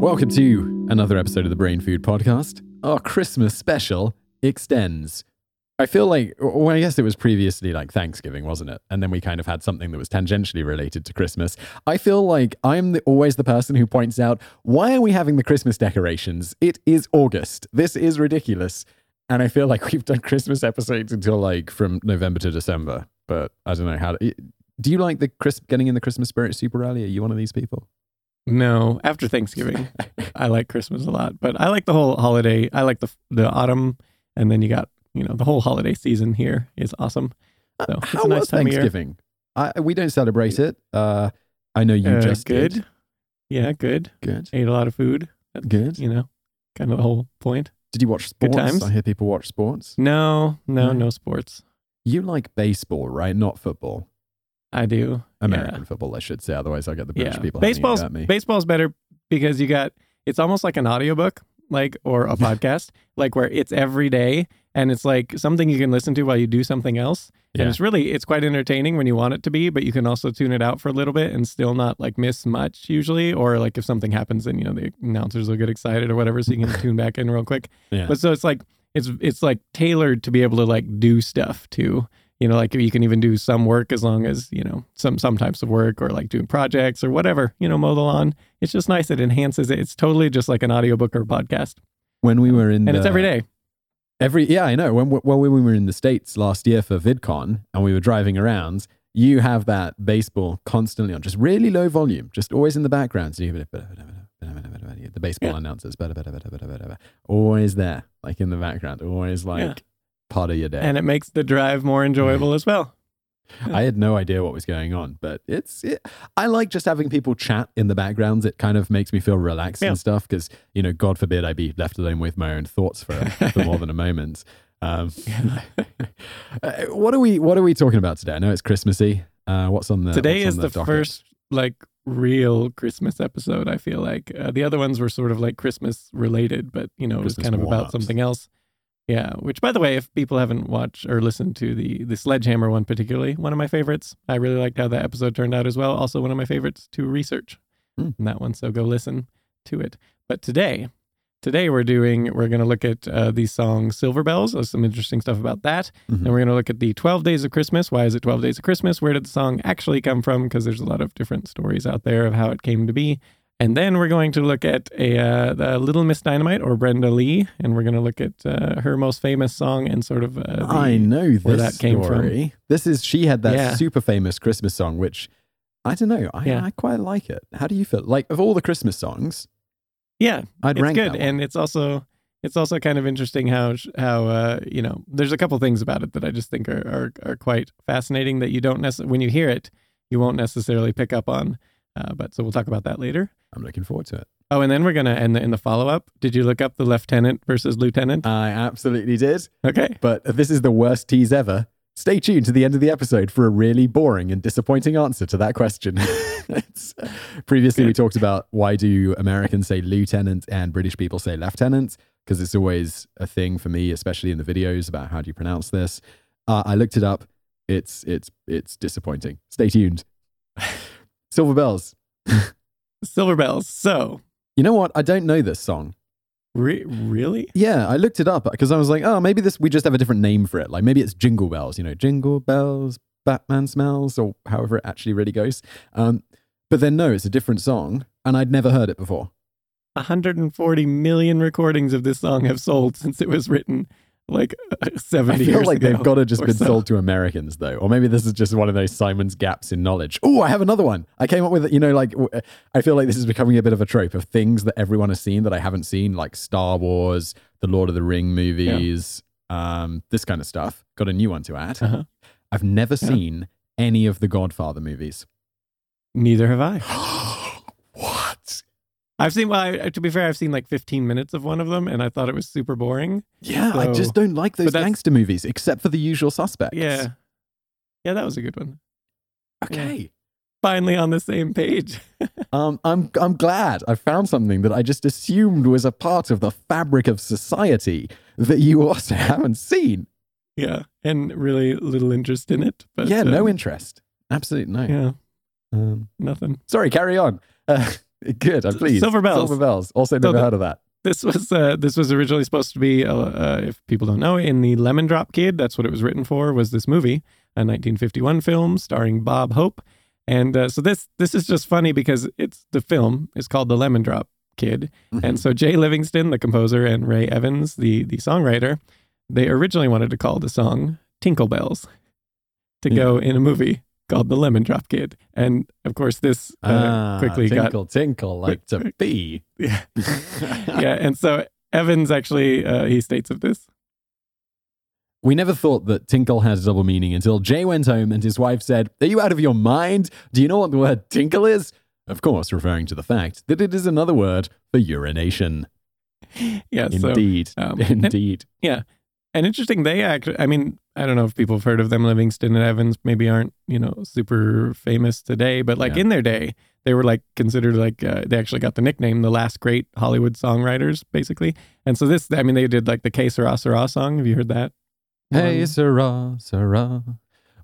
Welcome to another episode of the Brain Food Podcast. Our Christmas special extends. I feel like, well, I guess it was previously like Thanksgiving, wasn't it? And then we kind of had something that was tangentially related to Christmas. I feel like I'm the, always the person who points out, why are we having the Christmas decorations? It is August. This is ridiculous. And I feel like we've done Christmas episodes until like from November to December. But I don't know how to. Do you like the Chris getting in the Christmas spirit super early? Are you one of these people? No, after Thanksgiving, I like Christmas a lot, but I like the whole holiday. I like the the autumn, and then you got you know the whole holiday season here is awesome. So it's How a nice was time. Thanksgiving? I, we don't celebrate it. Uh, I know you Uh, just good. did. Yeah, good. Good. Ate a lot of food. That's, Good. You know, kind of the whole point. Did you watch Good sports? times. I hear people watch sports. No, no, No. no sports. You like baseball, right? Not football. I do. American football, I should say. Otherwise, I'll get the British yeah. people Baseball's baseball's better because you got it's almost like an audiobook, like or a podcast, like where it's every day and it's like something you can listen to while you do something else. Yeah. And it's really it's quite entertaining when you want it to be, but you can also tune it out for a little bit and still not like miss much usually. Or like if something happens and you know the announcers will get excited or whatever, so you can tune back in real quick. yeah. But so it's like it's it's like tailored to be able to like do stuff too. You know, like you can even do some work as long as you know some some types of work or like doing projects or whatever. You know, mow the lawn. It's just nice. It enhances it. It's totally just like an audiobook or podcast, when we were in and the, it's every day. Every yeah, I know. When well, when we were in the states last year for VidCon and we were driving around, you have that baseball constantly on, just really low volume, just always in the background. So you the baseball Yeah. announcers, always there, like in the background, always like Yeah. Part of your day. And it makes the drive more enjoyable as well. I had no idea what was going on, but it's. It, I like just having people chat in the backgrounds. It kind of makes me feel relaxed Yeah. and stuff because you know, God forbid I be left alone with my own thoughts for for more than a moment. Um, uh, what are we What are we talking about today? I know it's Christmassy. Uh, what's on the Today what's is on the, first like real Christmas episode. I feel like uh, the other ones were sort of like Christmas related, but you know it was kind of about warm-ups. something else. Yeah, which by the way, if people haven't watched or listened to the the Sledgehammer one particularly, one of my favorites. I really liked how that episode turned out as well. Also one of my favorites to research in that one. So go listen to it. But today, today we're doing we're going to look at uh, the song Silver Bells. There's some interesting stuff about that. Mhm. And we're going to look at the 12 Days of Christmas. Why is it 12 Days of Christmas? Where did the song actually come from? Because there's a lot of different stories out there of how it came to be. And then we're going to look at a uh, the Little Miss Dynamite or Brenda Lee, and we're going to look at uh, her most famous song and sort of uh, the, I know where that came from. story. This is she had that Yeah. super famous Christmas song, which I don't know. I, Yeah. I quite like it. How do you feel? Like of all the Christmas songs, yeah, I'd it's rank good, and it's also it's also kind of interesting how how uh, you know there's a couple things about it that I just think are are, are quite fascinating that you don't necessarily when you hear it you won't necessarily pick up on. Uh, but so we'll talk about that later. I'm looking forward to it. Oh, and then we're gonna end the, in the follow up. Did you look up the lieutenant versus lieutenant? I absolutely did. Okay. But this is the worst tease ever. Stay tuned to the end of the episode for a really boring and disappointing answer to that question. It's- previously, we talked about why do Americans say lieutenant and British people say lieutenant? Because it's always a thing for me, especially in the videos about how do you pronounce this. Uh, I looked it up. It's it's it's disappointing. Stay tuned. Silver bells. Silver bells. So, You know what? I don't know this song. re- really? Yeah, I looked it up because I was like, oh, maybe this we just have a different name for it. Like maybe it's Jingle Bells, you know, Jingle Bells, Batman smells, or however it actually really goes. Um, but then no, it's a different song, and I'd never heard it before. 140 million recordings of this song have sold since it was written, like uh, 70 I feel years like they've got to just been so. sold to Americans though, or maybe this is just one of those Simon's gaps in knowledge. Oh, I have another one. I came up with, it, you know, like I feel like this is becoming a bit of a trope of things that everyone has seen that I haven't seen, like Star Wars, the Lord of the Ring movies, um, this kind of stuff. Got a new one to add. Uh-huh. I've never Yeah. seen any of the Godfather movies. Neither have I. I've seen, well, I, to be fair, I've seen like 15 minutes of one of them, and I thought it was super boring. Yeah, I just don't like those gangster movies, except for the usual suspects. Yeah. Yeah, that was a good one. Okay. Finally on the same page. Um, I'm I'm glad I found something that I just assumed was a part of the fabric of society that you also haven't seen. yeah. And really little interest in it. But yeah, no um, interest. Absolutely no. Yeah, Um, nothing. sorry, carry on. Uh, Good. I'm pleased. Silver bells. Silver bells. Also, never the- heard of that. This was uh, this was originally supposed to be, uh, uh, if people don't know, in the Lemon Drop Kid. That's what it was written for. Was this movie, a 1951 film starring Bob Hope, and uh, so this this is just funny because it's the film is called The Lemon Drop Kid, Mm-hmm. and so Jay Livingston, the composer, and Ray Evans, the the songwriter, they originally wanted to call the song Tinkle Bells to go in a movie called The Lemon Drop Kid, and of course this uh, Ah, quickly got tinkle, tinkle, like to be. yeah yeah, and so Evans actually uh, he states of this. We never thought that tinkle has double meaning until Jay went home and his wife said, Are you out of your mind? Do you know what the word tinkle is? Of course, referring to the fact that it is another word for urination. Yeah, so Indeed. um, Indeed. and interesting. They actually, I mean, I don't know if people have heard of them. Livingston and Evans maybe aren't you know super famous today, but like Yeah. in their day, they were like considered like uh, they actually got the nickname the last great Hollywood songwriters, basically. And so this, I mean, they did like the Que Sera Sera song. Have you heard that? Hey, one? Sarah, Sarah,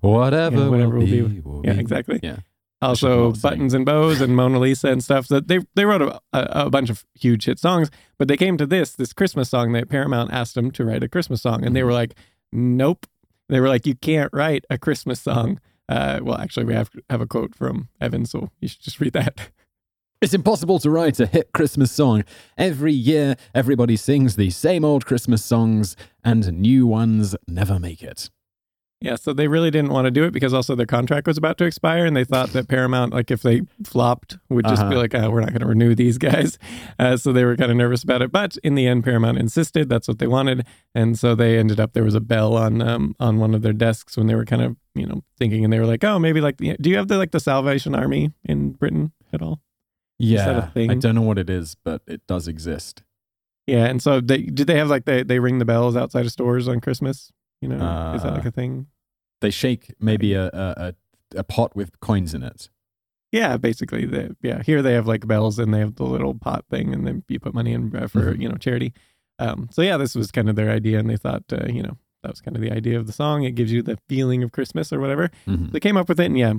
whatever, Yeah, whatever will will be. be, will Yeah, be. exactly. Yeah. also buttons and bows and mona lisa and stuff that they they wrote a, a, a bunch of huge hit songs but they came to this this christmas song that paramount asked them to write a christmas song and they Mm-hmm. were like nope they were like you can't write a christmas song uh, well actually we have have a quote from evan so you should just read that It's impossible to write a hit Christmas song. Every year, everybody sings the same old Christmas songs, and new ones never make it. Yeah so they really didn't want to do it because also their contract was about to expire and they thought that paramount like if they flopped would just be Uh-huh. like oh we're not going to renew these guys uh, so they were kind of nervous about it but in the end paramount insisted that's what they wanted and so they ended up there was a bell on um, on one of their desks when they were kind of you know thinking and they were like oh maybe like the, do you have the like the salvation army in britain at all Yeah, that a I thing? I don't know what it is, but it does exist. yeah and so they did they have like they, they ring the bells outside of stores on christmas you know is that Uh, like a thing They shake maybe a a, a, pot with coins in it. Yeah, basically. They, yeah, here they have like bells and they have the little pot thing, and then you put money in uh, for Mhm. you know charity. Um, so yeah, this was kind of their idea, and they thought uh, you know that was kind of the idea of the song. It gives you the feeling of Christmas or whatever. Mhm. They came up with it, and yeah,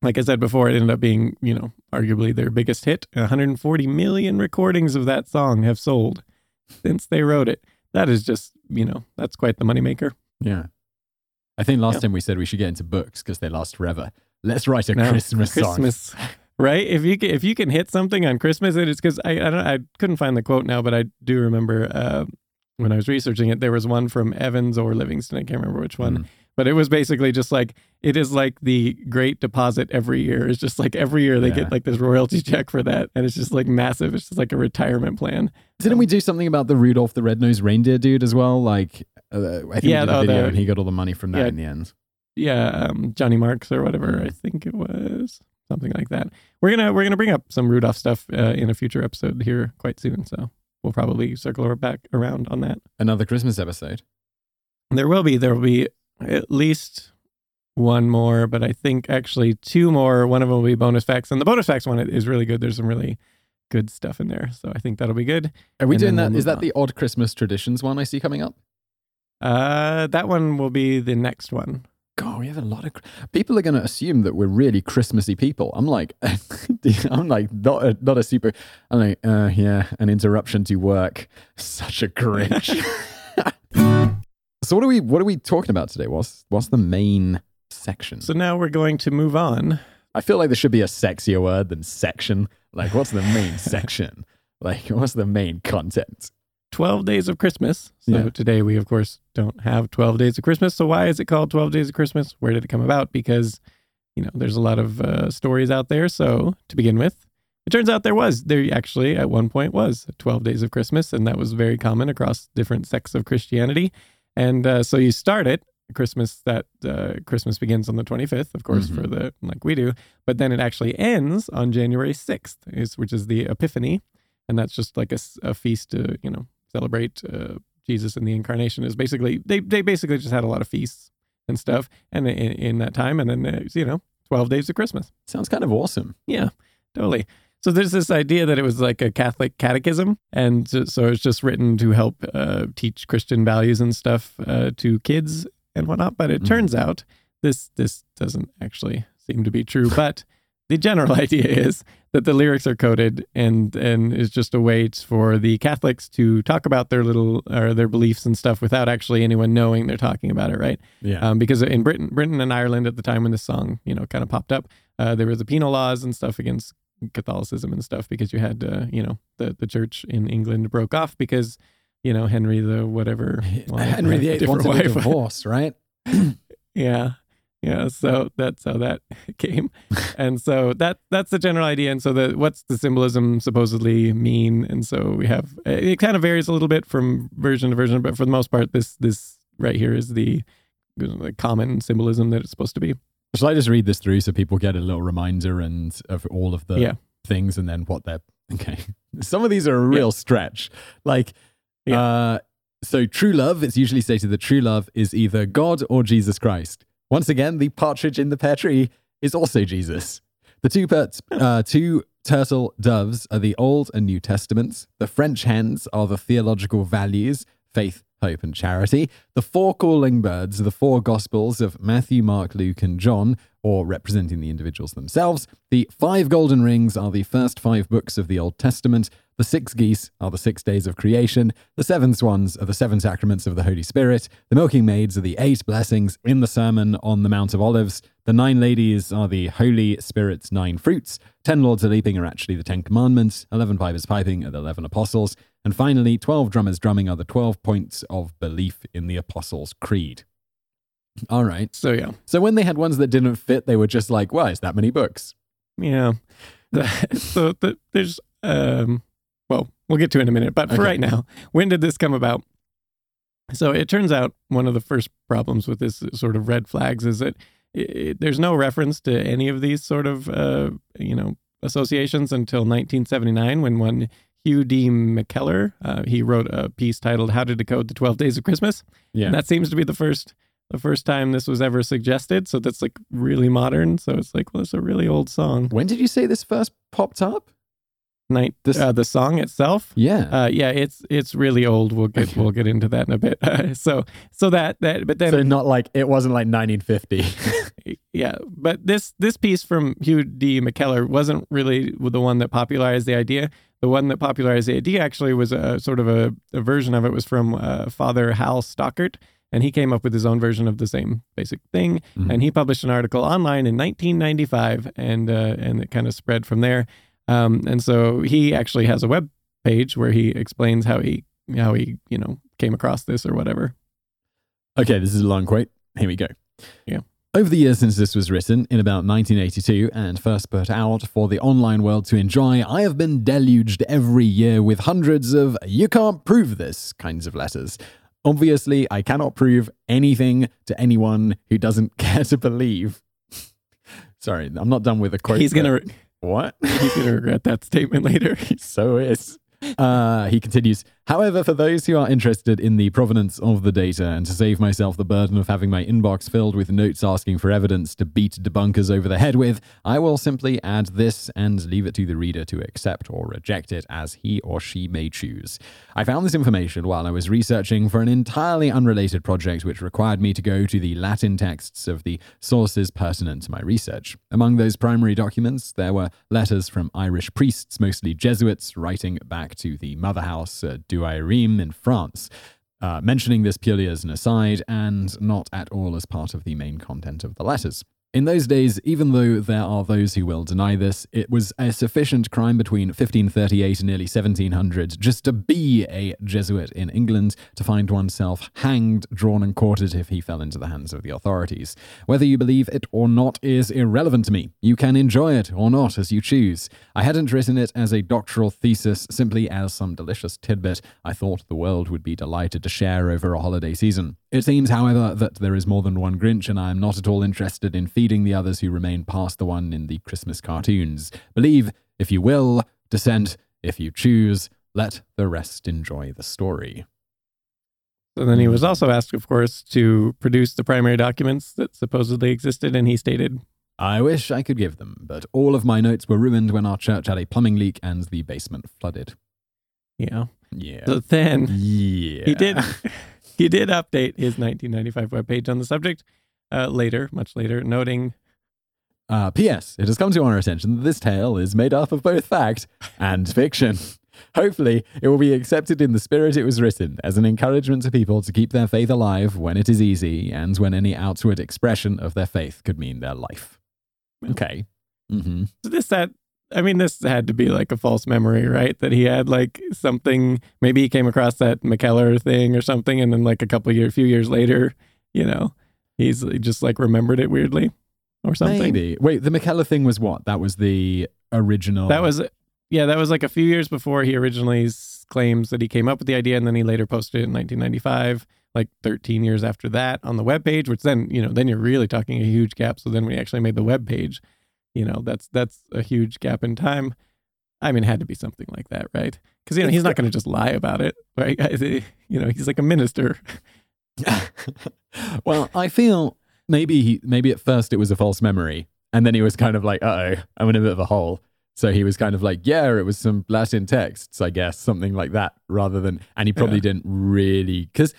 like I said before, it ended up being you know arguably their biggest hit. 140 million recordings of that song have sold since they wrote it. That is just you know that's quite the moneymaker. Yeah. I think last Yeah. time we said we should get into books because they last forever. Let's write a No, Christmas song. Christmas, right? If you can, if you can hit something on Christmas, it is because I I don't I couldn't find the quote now, but I do remember uh, when I was researching it, there was one from Evans or Livingston. I can't remember which one, Mm. But it was basically just like it is like the great deposit every year. It's just like every year they Yeah. get like this royalty check for that, and it's just like massive. It's just like a retirement plan. Didn't we do something about the Rudolph the Red-Nosed Reindeer dude as well? Like, uh, I think Yeah, we did a oh, video the- and he got all the money from that yeah. in the end. yeah, um, Johnny Marks or whatever. Mm. I think it was something like that. We're gonna we're gonna bring up some Rudolph stuff uh, in a future episode here quite soon, so we'll probably circle back around on that. Another Christmas episode. There will be there will be at least one more, but I think actually two more. One of them will be bonus facts, and the bonus facts one is really good. There's some really good stuff in there, so I think that'll be good. Are we And doing that? we'll Is that the odd Christmas traditions one I see coming up? Uh, that one will be the next one. God, we have a lot of people are going to assume that we're really Christmassy people. I'm like, I'm like not a, not a super. I'm like, uh, yeah, an interruption to work. Such a Grinch. so what are we what are we talking about today? What's what's the main section? So now we're going to move on. I feel like there should be a sexier word than section. Like, what's the main section? Like, what's the main content? 12 days of Christmas. So Yeah. today we, of course, don't have 12 days of Christmas. So why is it called 12 days of Christmas? Where did it come about? Because, you know, there's a lot of uh, stories out there. So to begin with, it turns out there was, there actually at one point was 12 days of Christmas, and that was very common across different sects of Christianity. And uh, so you start it. Christmas that uh, Christmas begins on the 25th, of course, Mhm. for the like we do, but then it actually ends on January 6th, is, which is the Epiphany, and that's just like a feast to you know celebrate uh, Jesus and the incarnation is basically they they basically just had a lot of feasts and stuff and in, in that time and then uh, you know 12 days of Christmas. Sounds kind of awesome. Yeah, totally. So there's this idea that it was like a Catholic catechism, and so it's just written to help uh, teach Christian values and stuff uh, to kids and whatnot. But it Mhm. turns out this this doesn't actually seem to be true. But the general idea is that the lyrics are coded and and is just a way for the Catholics to talk about their little or their beliefs and stuff without actually anyone knowing they're talking about it, right? Yeah. Um, because in Britain, Britain and Ireland at the time when this song, you know, kind of popped up, uh, there was the penal laws and stuff against Catholicism and stuff because you had, uh, you know, the the church in England broke off because, you know, Henry the whatever, Henry the a different wanted a wife. divorce, right? Yeah. Yeah. So that's how that came. and so that that's the general idea. And so the what's the symbolism supposedly mean? And so we have it kind of varies a little bit from version to version, but for the most part, this this right here is the, the common symbolism that it's supposed to be. Shall I just read this through so people get a little reminder and of all of the Yeah. things and then what they're okay. Some of these are a real stretch. Like Yeah. uh so true love, it's usually stated that true love is either God or Jesus Christ. Once again, the partridge in the pear tree is also Jesus. The two per- uh, two turtle doves are the Old and New Testaments. The French hens are the theological values, faith, hope, and charity. The four calling birds the four Gospels of Matthew, Mark, Luke, and John, or representing the individuals themselves. The five golden rings are the first five books of the Old Testament. The six geese are the six days of creation. The seven swans are the seven sacraments of the Holy Spirit. The milking maids are the eight blessings in the Sermon on the Mount of Olives. The nine ladies are the Holy Spirit's nine fruits. Ten lords a leaping are actually the Ten Commandments. Eleven pipers piping are the eleven apostles. And finally, twelve drummers drumming are the twelve points of belief in the Apostles' Creed. All right. So yeah. So when they had ones that didn't fit, they were just like, "Why is that many books?" Yeah. so the, there's um well, we'll get to it in a minute, but for Okay. right now, when did this come about? So it turns out one of the first problems with this sort of red flags is that i i there's no reference to any of these sort of uh, you know associations until 1979 when one Hugh D. McKellar uh, he wrote a piece titled "How to Decode the Twelve Days of Christmas," Yeah. and that seems to be the first the first time this was ever suggested. So that's like really modern. So it's like well, it's a really old song. when did you say this first popped up? Night. This- uh, the song itself. Yeah. Uh, yeah, it's it's really old. We'll get we'll get into that in a bit. so so that that but then so not like it wasn't like 1950. yeah, but this this piece from Hugh D. McKellar wasn't really the one that popularized the idea. The one that popularized the idea actually was a sort of a, a version of it was from uh, Father Hal Stockert, and he came up with his own version of the same basic thing. Mhm. And he published an article online in 1995, and uh, and it kind of spread from there. Um, and so he actually has a web page where he explains how he how he you know came across this or whatever. Okay, this is a long quote. Here we go. Yeah. Over the years since this was written, in about 1982 and first put out for the online world to enjoy, I have been deluged every year with hundreds of you can't prove this kinds of letters. Obviously, I cannot prove anything to anyone who doesn't care to believe. Sorry, I'm not done with the quote. He's gonna but- What? he's gonna regret that statement later. so is. Uh, he continues, however, for those who are interested in the provenance of the data and to save myself the burden of having my inbox filled with notes asking for evidence to beat debunkers over the head with, I will simply add this and leave it to the reader to accept or reject it as he or she may choose. I found this information while I was researching for an entirely unrelated project which required me to go to the Latin texts of the sources pertinent to my research. Among those primary documents, there were letters from Irish priests, mostly Jesuits, writing back to the mother house, uh, Douai-Rheims in France. Uh, mentioning this purely as an aside and not at all as part of the main content of the letters. In those days, even though there are those who will deny this, it was a sufficient crime between 1538 and nearly 1700 just to be a Jesuit in England to find oneself hanged, drawn, and quartered if he fell into the hands of the authorities. Whether you believe it or not is irrelevant to me. You can enjoy it or not as you choose. I hadn't written it as a doctoral thesis simply as some delicious tidbit I thought the world would be delighted to share over a holiday season. It seems, however, that there is more than one Grinch, and I am not at all interested in feeding the others who remain past the one in the Christmas cartoons. Believe, if you will, dissent, if you choose, let the rest enjoy the story. So then he was also asked, of course, to produce the primary documents that supposedly existed, and he stated, I wish I could give them, but all of my notes were ruined when our church had a plumbing leak and the basement flooded. "Yeah." Yeah. So then yeah. he did he did update his 1995 webpage on the subject uh, later, much later, noting Uh, P.S. It has come to our attention that this tale is made up of both fact and fiction. Hopefully, it will be accepted in the spirit it was written as an encouragement to people to keep their faith alive when it is easy and when any outward expression of their faith could mean their life. Okay. Mm-hmm. So this that I mean, this had to be like a false memory, right? That he had like something. Maybe he came across that McKellar thing or something, and then like a couple years, a few years later, you know, he's just like remembered it weirdly or something. Maybe. Wait, the McKellar thing was what? That was the original. That was yeah, that was like a few years before he originally claims that he came up with the idea, and then he later posted it in 1995. Like 13 years after that on the web page. which then you know then you're really talking a huge gap. So then we actually made the web page, you know that's that's a huge gap in time. I mean, it had to be something like that, right? Because you know he's not going to just lie about it, right? You know, he's like a minister. well, I feel maybe he, maybe at first it was a false memory, and then he was kind of like, "Uh oh, I'm in a bit of a hole." So he was kind of like, "Yeah, it was some Latin texts, I guess, something like that," rather than, and he probably Yeah. didn't really because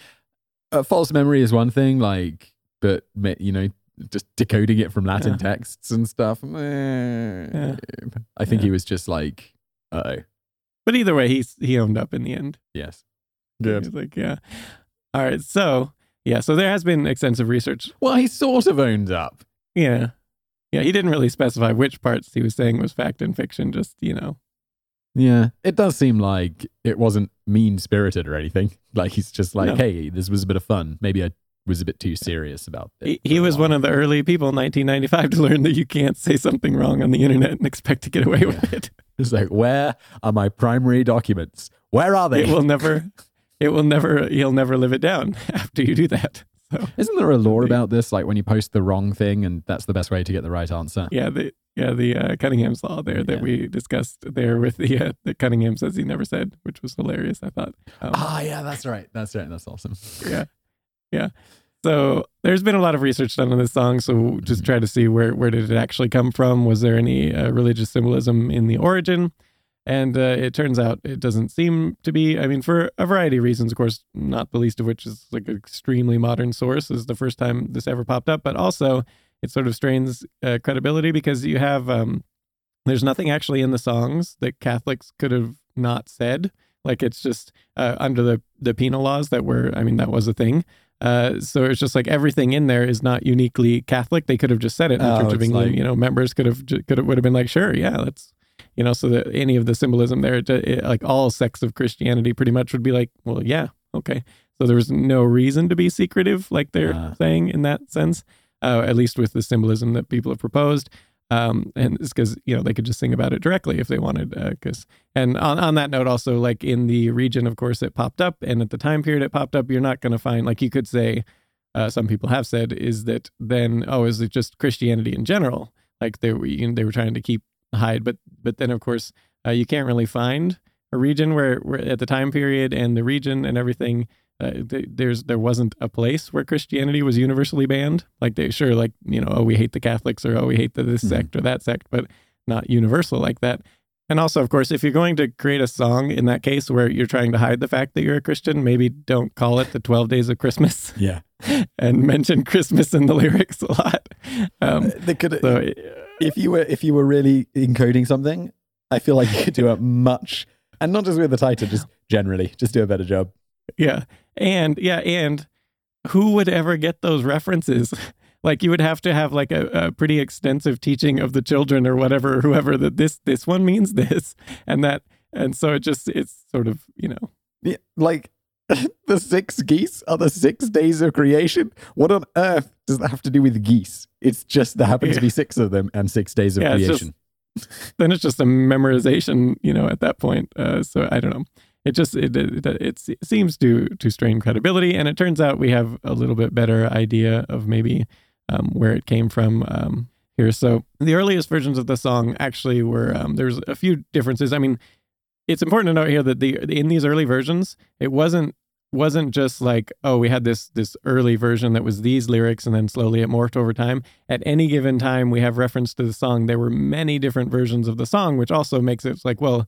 a false memory is one thing, like, but you know, just decoding it from Latin Yeah. texts and stuff. eh, I think Yeah. he was just like, "Uh oh, But either way, he's he owned up in the end. yes, He was like, yeah. All right, so yeah, so there has been extensive research. Well, he sort of owned up. Yeah, yeah. He didn't really specify which parts he was saying was fact and fiction. Just you know, Yeah, it does seem like it wasn't mean spirited or anything. Like he's just like, No. hey, this was a bit of fun. Maybe I was a bit too serious about it. he, he was one of the early people in 1995 to learn that you can't say something wrong on the internet and expect to get away with it. It's like, where are my primary documents? Where are they? It will never, it will never, he'll never live it down after you do that. So Isn't there a law about this? Like when you post the wrong thing, and that's the best way to get the right answer. yeah, the yeah the uh, Cunningham's law there that Yeah. we discussed there with the uh, that Cunningham says he never said, which was hilarious. I thought. Um, Ah, yeah, that's right. That's right. That's awesome. yeah yeah so there's been a lot of research done on this song so just Mhm. try to see where where did it actually come from? Was there any uh, religious symbolism in the origin? And uh, it turns out it doesn't seem to be. I mean for a variety of reasons of course not the least of which is like an extremely modern source this is the first time this ever popped up but also it sort of strains uh, credibility because you have um there's nothing actually in the songs that catholics could have not said. Like it's just uh, under the the penal laws that were i mean that was a thing uh, so it's just like everything in there is not uniquely Catholic. They could have just said it in Oh, Church of England. like- you know, members could have could have would have been like, sure, yeah, that's you know, so that any of the symbolism there, it, it- like all sects of Christianity, pretty much would be like, well, yeah, okay. So there was no reason to be secretive, like they're Ah. saying in that sense, uh, at least with the symbolism that people have proposed. Um, and it's because you know they could just sing about it directly if they wanted. Because and on, on that note, also like in the region, of course, it popped up, and at the time period it popped up, you're not going to find like you could say, uh, some people have said, is that then oh, is it just Christianity in general? Like they were you know, they were trying to keep hide, but but then of course uh, you can't really find a region where, where at the time period and the region and everything. Uh, th- there's there wasn't a place where Christianity was universally banned. Like they sure like you know oh we hate the Catholics or oh we hate the, this Mhm. sect or that sect, but not universal like that. And also, of course, if you're going to create a song in that case where you're trying to hide the fact that you're a Christian, maybe don't call it the 12 Days of Christmas Yeah. and mention Christmas in the lyrics a lot. Um, they could, so, uh, if you were if you were really encoding something, I feel like you could do a much and not just with the title, just generally, just do a better job. Yeah. And yeah. And who would ever get those references? Like you would have to have like a, a pretty extensive teaching of the children or whatever, whoever that this this one means this and that, and so it just it's sort of you know Yeah, like the six geese are the six days of creation. What on earth does that have to do with geese? It's just there happen to be six of them and six days of Yeah, it's just- creation. then it's just a memorization, you know, at that point. Uh, so I don't know. It just it, it it seems to to strain credibility, and it turns out we have a little bit better idea of maybe um, where it came from um, here. So the earliest versions of the song actually were um, there's a few differences. I mean, it's important to note here that the in these early versions, it wasn't wasn't just like oh we had this this early version that was these lyrics and then slowly it morphed over time at any given time we have reference to the song there were many different versions of the song which also makes it like well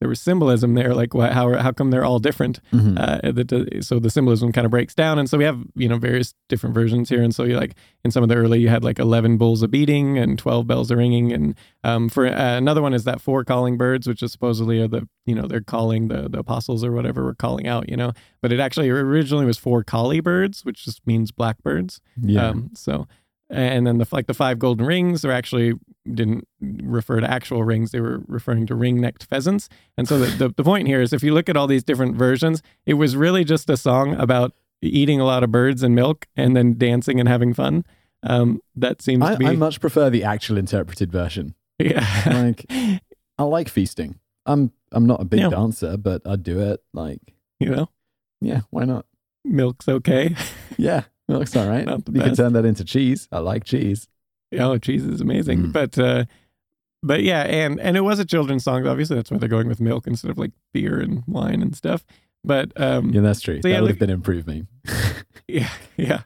there was symbolism there, like why, how how come they're all different? Uh, that uh, so the symbolism kind of breaks down, and so we have you know various different versions here, and so you like in some of the early you had like eleven bulls a beating and twelve bells a ringing, and um, for uh, another one is that four calling birds, which is supposedly are the you know they're calling the the apostles or whatever were calling out, you know, but it actually originally was four collie birds, which just means blackbirds. yeah. Um, so, and then the like the five golden rings are actually didn't refer to actual rings; they were referring to ring-necked pheasants. And so the, the the point here is, if you look at all these different versions, it was really just a song about eating a lot of birds and milk, and then dancing and having fun. Um, that seems I, to be I much prefer the actual interpreted version. yeah. Like, I like feasting. I'm I'm not a big dancer, but I do it. Like, you know, yeah, why not? milk's okay. Yeah, it looks all right. You can turn that into cheese. I like cheese. Oh, cheese is amazing. Mm. But uh but yeah, and and it was a children's song. Obviously, that's why they're going with milk instead of like beer and wine and stuff. But um Yeah, that's true. So, yeah, that would have been improvement. yeah, yeah.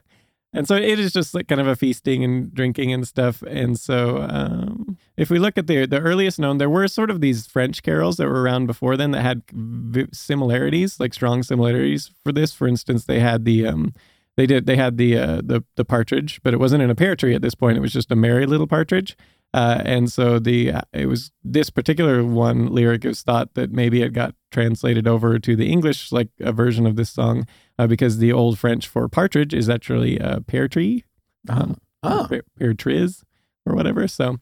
And so it is just like kind of a feasting and drinking and stuff. And so um if we look at the the earliest known, there were sort of these French carols that were around before then that had similarities, like strong similarities for this. For instance, they had the um they did they had the uh, the the partridge, but it wasn't in a pear tree at this point. It was just a merry little partridge. Uh, and so the uh, it was this particular one lyric is thought that maybe it got translated over to the English like a version of this song uh, because the old French for partridge is actually a pear tree, um, oh, pear, pear triz or whatever. So,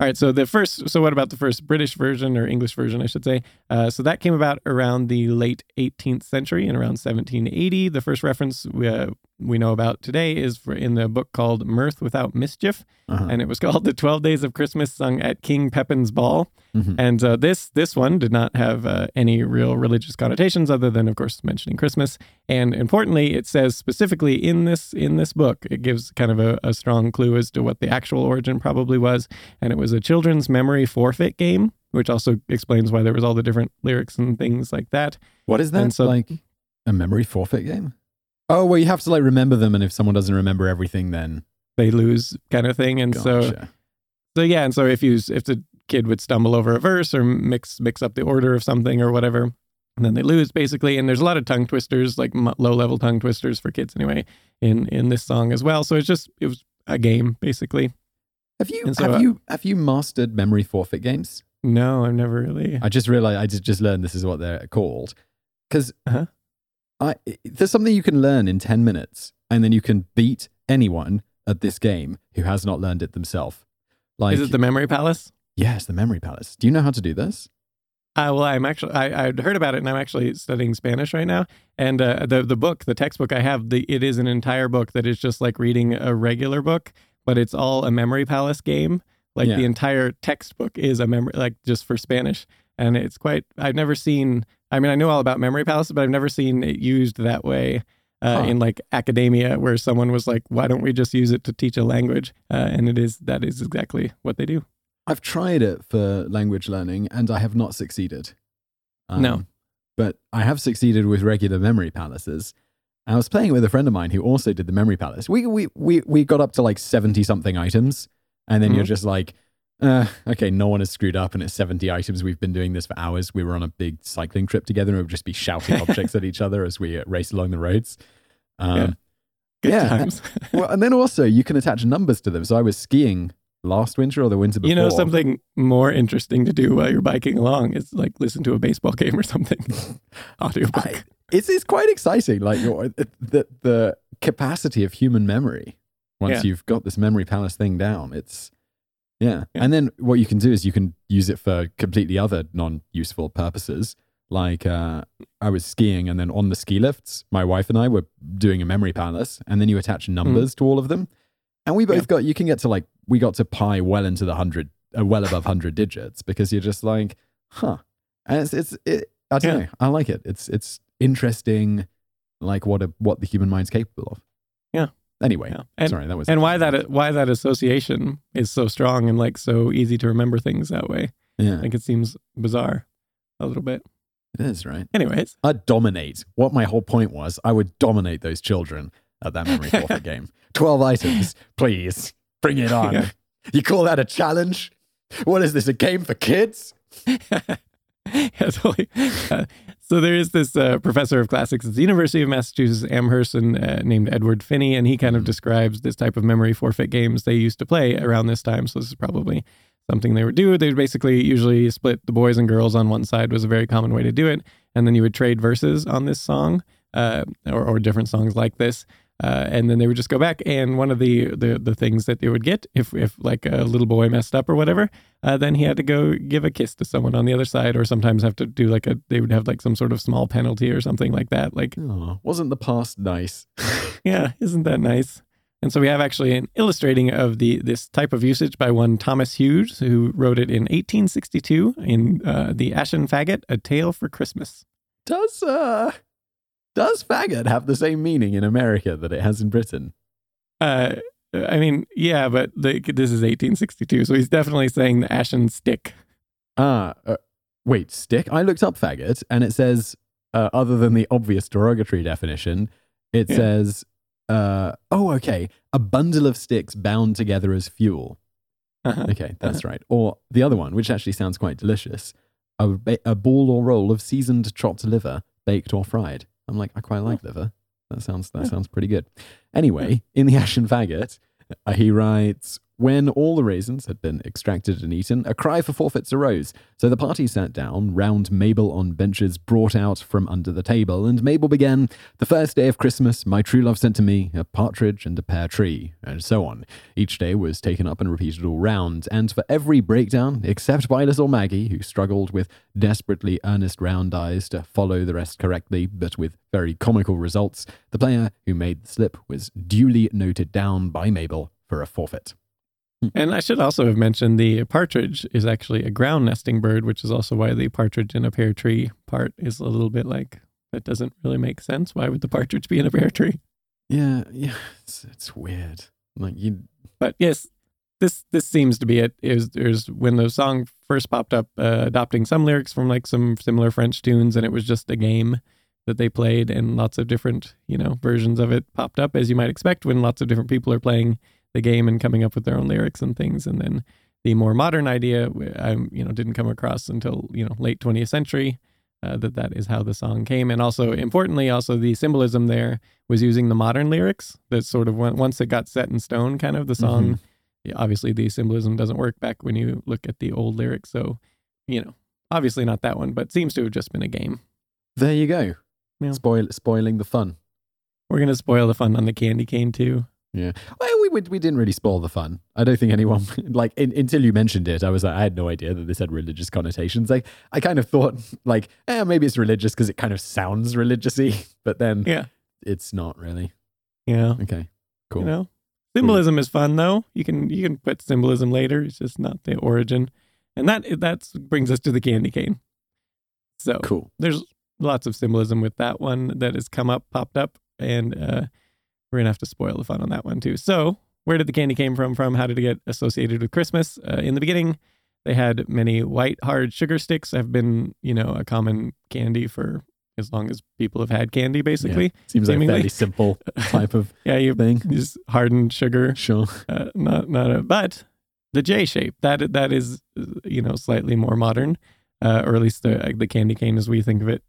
all right. So the first. So what about the first British version or English version, I should say? Uh, so that came about around the late 18th century, in around 1780. The first reference uh, we know about today is for in the book called Mirth Without Mischief, uh-huh. and it was called "The Twelve Days of Christmas Sung at King Pepin's Ball." Mhm. And uh, this this one did not have uh, any real religious connotations, other than, of course, mentioning Christmas. And importantly, it says specifically in this in this book, it gives kind of a, a strong clue as to what the actual origin probably was. And it was a children's memory forfeit game, which also explains why there was all the different lyrics and things like that. What is that? And so- like a memory forfeit game? Oh, well, you have to like remember them, and if someone doesn't remember everything, then They lose kind of thing, and so gotcha. So yeah, and so if you if the kid would stumble over a verse or mix mix up the order of something or whatever, and then they lose basically. And there's a lot of tongue twisters, like low level tongue twisters for kids anyway, in in this song as well. So it's just it was a game basically. have you so, have uh, you have you mastered memory forfeit games? No, I've never really. I just realized I just just learned this is what they're called because Uh-huh. I there's something you can learn in ten minutes, and then you can beat anyone at this game who has not learned it themselves. Like, Is it the Memory Palace? yes, the memory palace. Do you know how to do this? Uh, well, I'm actually I I'd heard about it, and I'm actually studying Spanish right now. And uh, the the book, the textbook I have, the it is an entire book that is just like reading a regular book, but it's all a Memory Palace game. Like Yeah. the entire textbook is a memory, like just for Spanish, and it's quite. I've never seen. I mean, I know all about Memory palaces, but I've never seen it used that way. Uh, Huh. In like academia, where someone was like, "Why don't we just use it to teach a language?" Uh, and it is that is exactly what they do. I've tried it for language learning, and I have not succeeded. Um, No. but I have succeeded with regular memory palaces. I was playing with a friend of mine who also did the memory palace. We we we we got up to like seventy something items, and then you're Mhm. just like, uh, okay, no one has screwed up, and it's seventy items. We've been doing this for hours. We were on a big cycling trip together, and we would just be shouting objects at each other as we uh, raced along the roads. Um, Yeah. Good Yeah. times. well, and then also you can attach numbers to them. So I was skiing last winter or the winter before. You know, something more interesting to do while you're biking along is like listen to a baseball game or something. Audiobook. I- it's it's quite exciting. Like your- the the capacity of human memory. Once Yeah. you've got this memory palace thing down, it's yeah. Yeah. And then what you can do is you can use it for completely other non-useful purposes. Like uh, I was skiing, and then on the ski lifts, my wife and I were doing a memory palace, and then you attach numbers to all of them, and we both Mm. Yeah. got. You can get to like we got to pi well into the hundred, uh, well above hundred digits because you're just like, huh. And it's it's it, I don't Yeah. know. I like it. It's it's interesting, like what a what the human mind's capable of. Yeah. Anyway, Yeah. And sorry, that was and why that why that association is so strong and like so easy to remember things that way. Yeah, I think it seems bizarre a little bit. it is right. Anyways, I'd dominate. What my whole point was, I would dominate those children at that memory forfeit game. Twelve items, please, bring it on. Yeah. You call that a challenge? What is this? A game for kids? yeah, totally. Uh, so there is this uh, professor of classics at the University of Massachusetts Amherst and, uh, named Edward Phinney, and he kind of describes this type of memory forfeit games they used to play around this time. So this is probably something they would do. They would basically usually split the boys and girls on one side was a very common way to do it, and then you would trade verses on this song uh, or, or different songs like this. Uh, and then they would just go back. And one of the, the the things that they would get if if like a little boy messed up or whatever, uh, then he had to go give a kiss to someone on the other side, or sometimes have to do like a they would have like some sort of small penalty or something like that. Like, Oh, wasn't the past nice? yeah, isn't that nice? And so we have actually an illustrating of the this type of usage by one Thomas Hughes, who wrote it in 1862 in uh, the Ashen Faggot: A Tale for Christmas. Does uh does faggot have the same meaning in America that it has in Britain? Uh, I mean, yeah, but the, this is 1862, so he's definitely saying the ashen stick. Ah, uh, wait, stick. I looked up faggot, and it says, uh, other than the obvious derogatory definition, it Yeah. says, uh, oh, okay, a bundle of sticks bound together as fuel. Uh-huh. Okay, that's right. Or the other one, which actually sounds quite delicious, a, ba- a ball or roll of seasoned chopped liver, baked or fried. I'm like, I quite like liver. That sounds that sounds pretty good. Anyway, in the Ashen Faggot, uh, he writes, when all the raisins had been extracted and eaten, a cry for forfeits arose. So the party sat down, round Mabel on benches brought out from under the table, and Mabel began, The first day of Christmas, my true love sent to me a partridge and a pear tree, and so on. Each day was taken up and repeated all round, and for every breakdown, except by little Maggie, who struggled with desperately earnest round eyes to follow the rest correctly, but with very comical results, the player who made the slip was duly noted down by Mabel for a forfeit. And I should also have mentioned the partridge is actually a ground nesting bird, which is also why the partridge in a pear tree part is a little bit like that doesn't really make sense. Why would the partridge be in a pear tree? Yeah, yeah, it's, it's weird. Like you, But yes, this this seems to be it. Is there's when the song first popped up, uh, adopting some lyrics from like some similar French tunes, and it was just a game that they played, and lots of different you know versions of it popped up, as you might expect when lots of different people are playing the game and coming up with their own lyrics and things, and then the more modern idea, I you know didn't come across until you know late 20th century. Uh, that that is how the song came, and also importantly, also the symbolism there was using the modern lyrics. That sort of went, once it got set in stone, kind of the song. Yeah, obviously, the symbolism doesn't work back when you look at the old lyrics. So, you know, obviously not that one, but seems to have just been a game. there you go. Yeah. Spoil, spoiling the fun. We're gonna spoil the fun on the candy cane too. Yeah. Well, we, we we didn't really spoil the fun. I don't think anyone like in, until you mentioned it. I was like, I had no idea that this had religious connotations. Like, I kind of thought like, eh, maybe it's religious because it kind of sounds religiousy, but then Yeah, it's not really. yeah. Okay, cool. You know, symbolism is fun though. You can you can put symbolism later. It's just not the origin, and that that brings us to the candy cane. So Cool. there's lots of symbolism with that one that has come up, popped up, and uh, we're gonna have to spoil the fun on that one too. So, where did the candy came from? From how did it get associated with Christmas? Uh, in the beginning, they had many white hard sugar sticks. Have been you know a common candy for as long as people have had candy, basically. Yeah. Seems like a seemingly. simple type of Yeah, you thing. just hardened sugar, Sure. uh, not not a but the J shape that that is you know slightly more modern, uh, or at least the the candy cane as we think of it.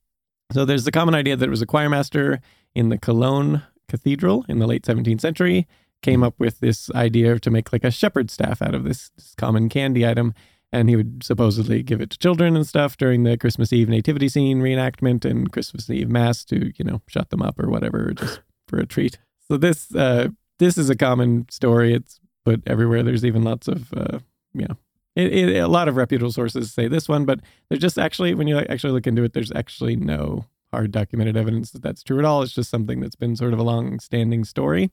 So there's the common idea that it was a choir master in the Cologne Cathedral in the late 17th century came up with this idea to make like a shepherd's staff out of this, this common candy item. And he would supposedly give it to children and stuff during the Christmas Eve nativity scene reenactment and Christmas Eve mass to, you know, shut them up or whatever, just for a treat. So this uh, this is a common story. It's put everywhere. There's even lots of uh, you know, it, it, a lot of reputable sources say this one, but there's just actually when you actually look into it, there's actually no hard documented evidence that that's true at all. It's just something that's been sort of a long-standing story.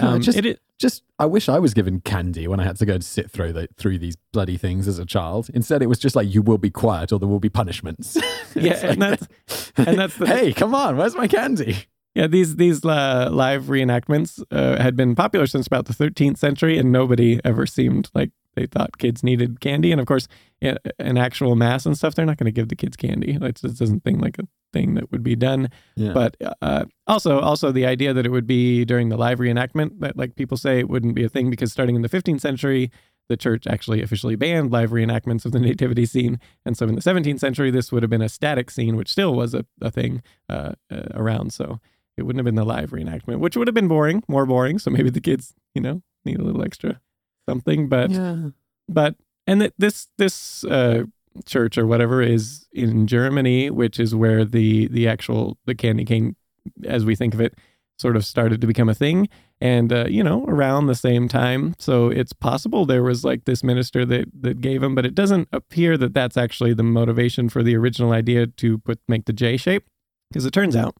Um, just, it, it, just, I wish I was given candy when I had to go and sit through the, through these bloody things as a child. Instead, it was just like, you will be quiet or there will be punishments. Yeah, It's and that's- and that's the- hey, come on, where's my candy? Yeah, these these uh, live reenactments uh, had been popular since about the 13th century, and nobody ever seemed like they thought kids needed candy. And of course, an actual mass and stuff, they're not going to give the kids candy. It just doesn't seem like a thing that would be done. Yeah. But uh, also, also the idea that it would be during the live reenactment that, like people say, it wouldn't be a thing because starting in the 15th century, the church actually officially banned live reenactments of the nativity scene. And so in the 17th century, this would have been a static scene, which still was a, a thing uh, uh, around. So it wouldn't have been the live reenactment, which would have been boring, more boring. So maybe the kids, you know, need a little extra something. But yeah. but and th- this this uh, church or whatever is in Germany, which is where the the actual the candy cane, as we think of it, sort of started to become a thing. And uh, you know, around the same time, so it's possible there was like this minister that that gave him, but it doesn't appear that that's actually the motivation for the original idea to put make the J shape, because it turns out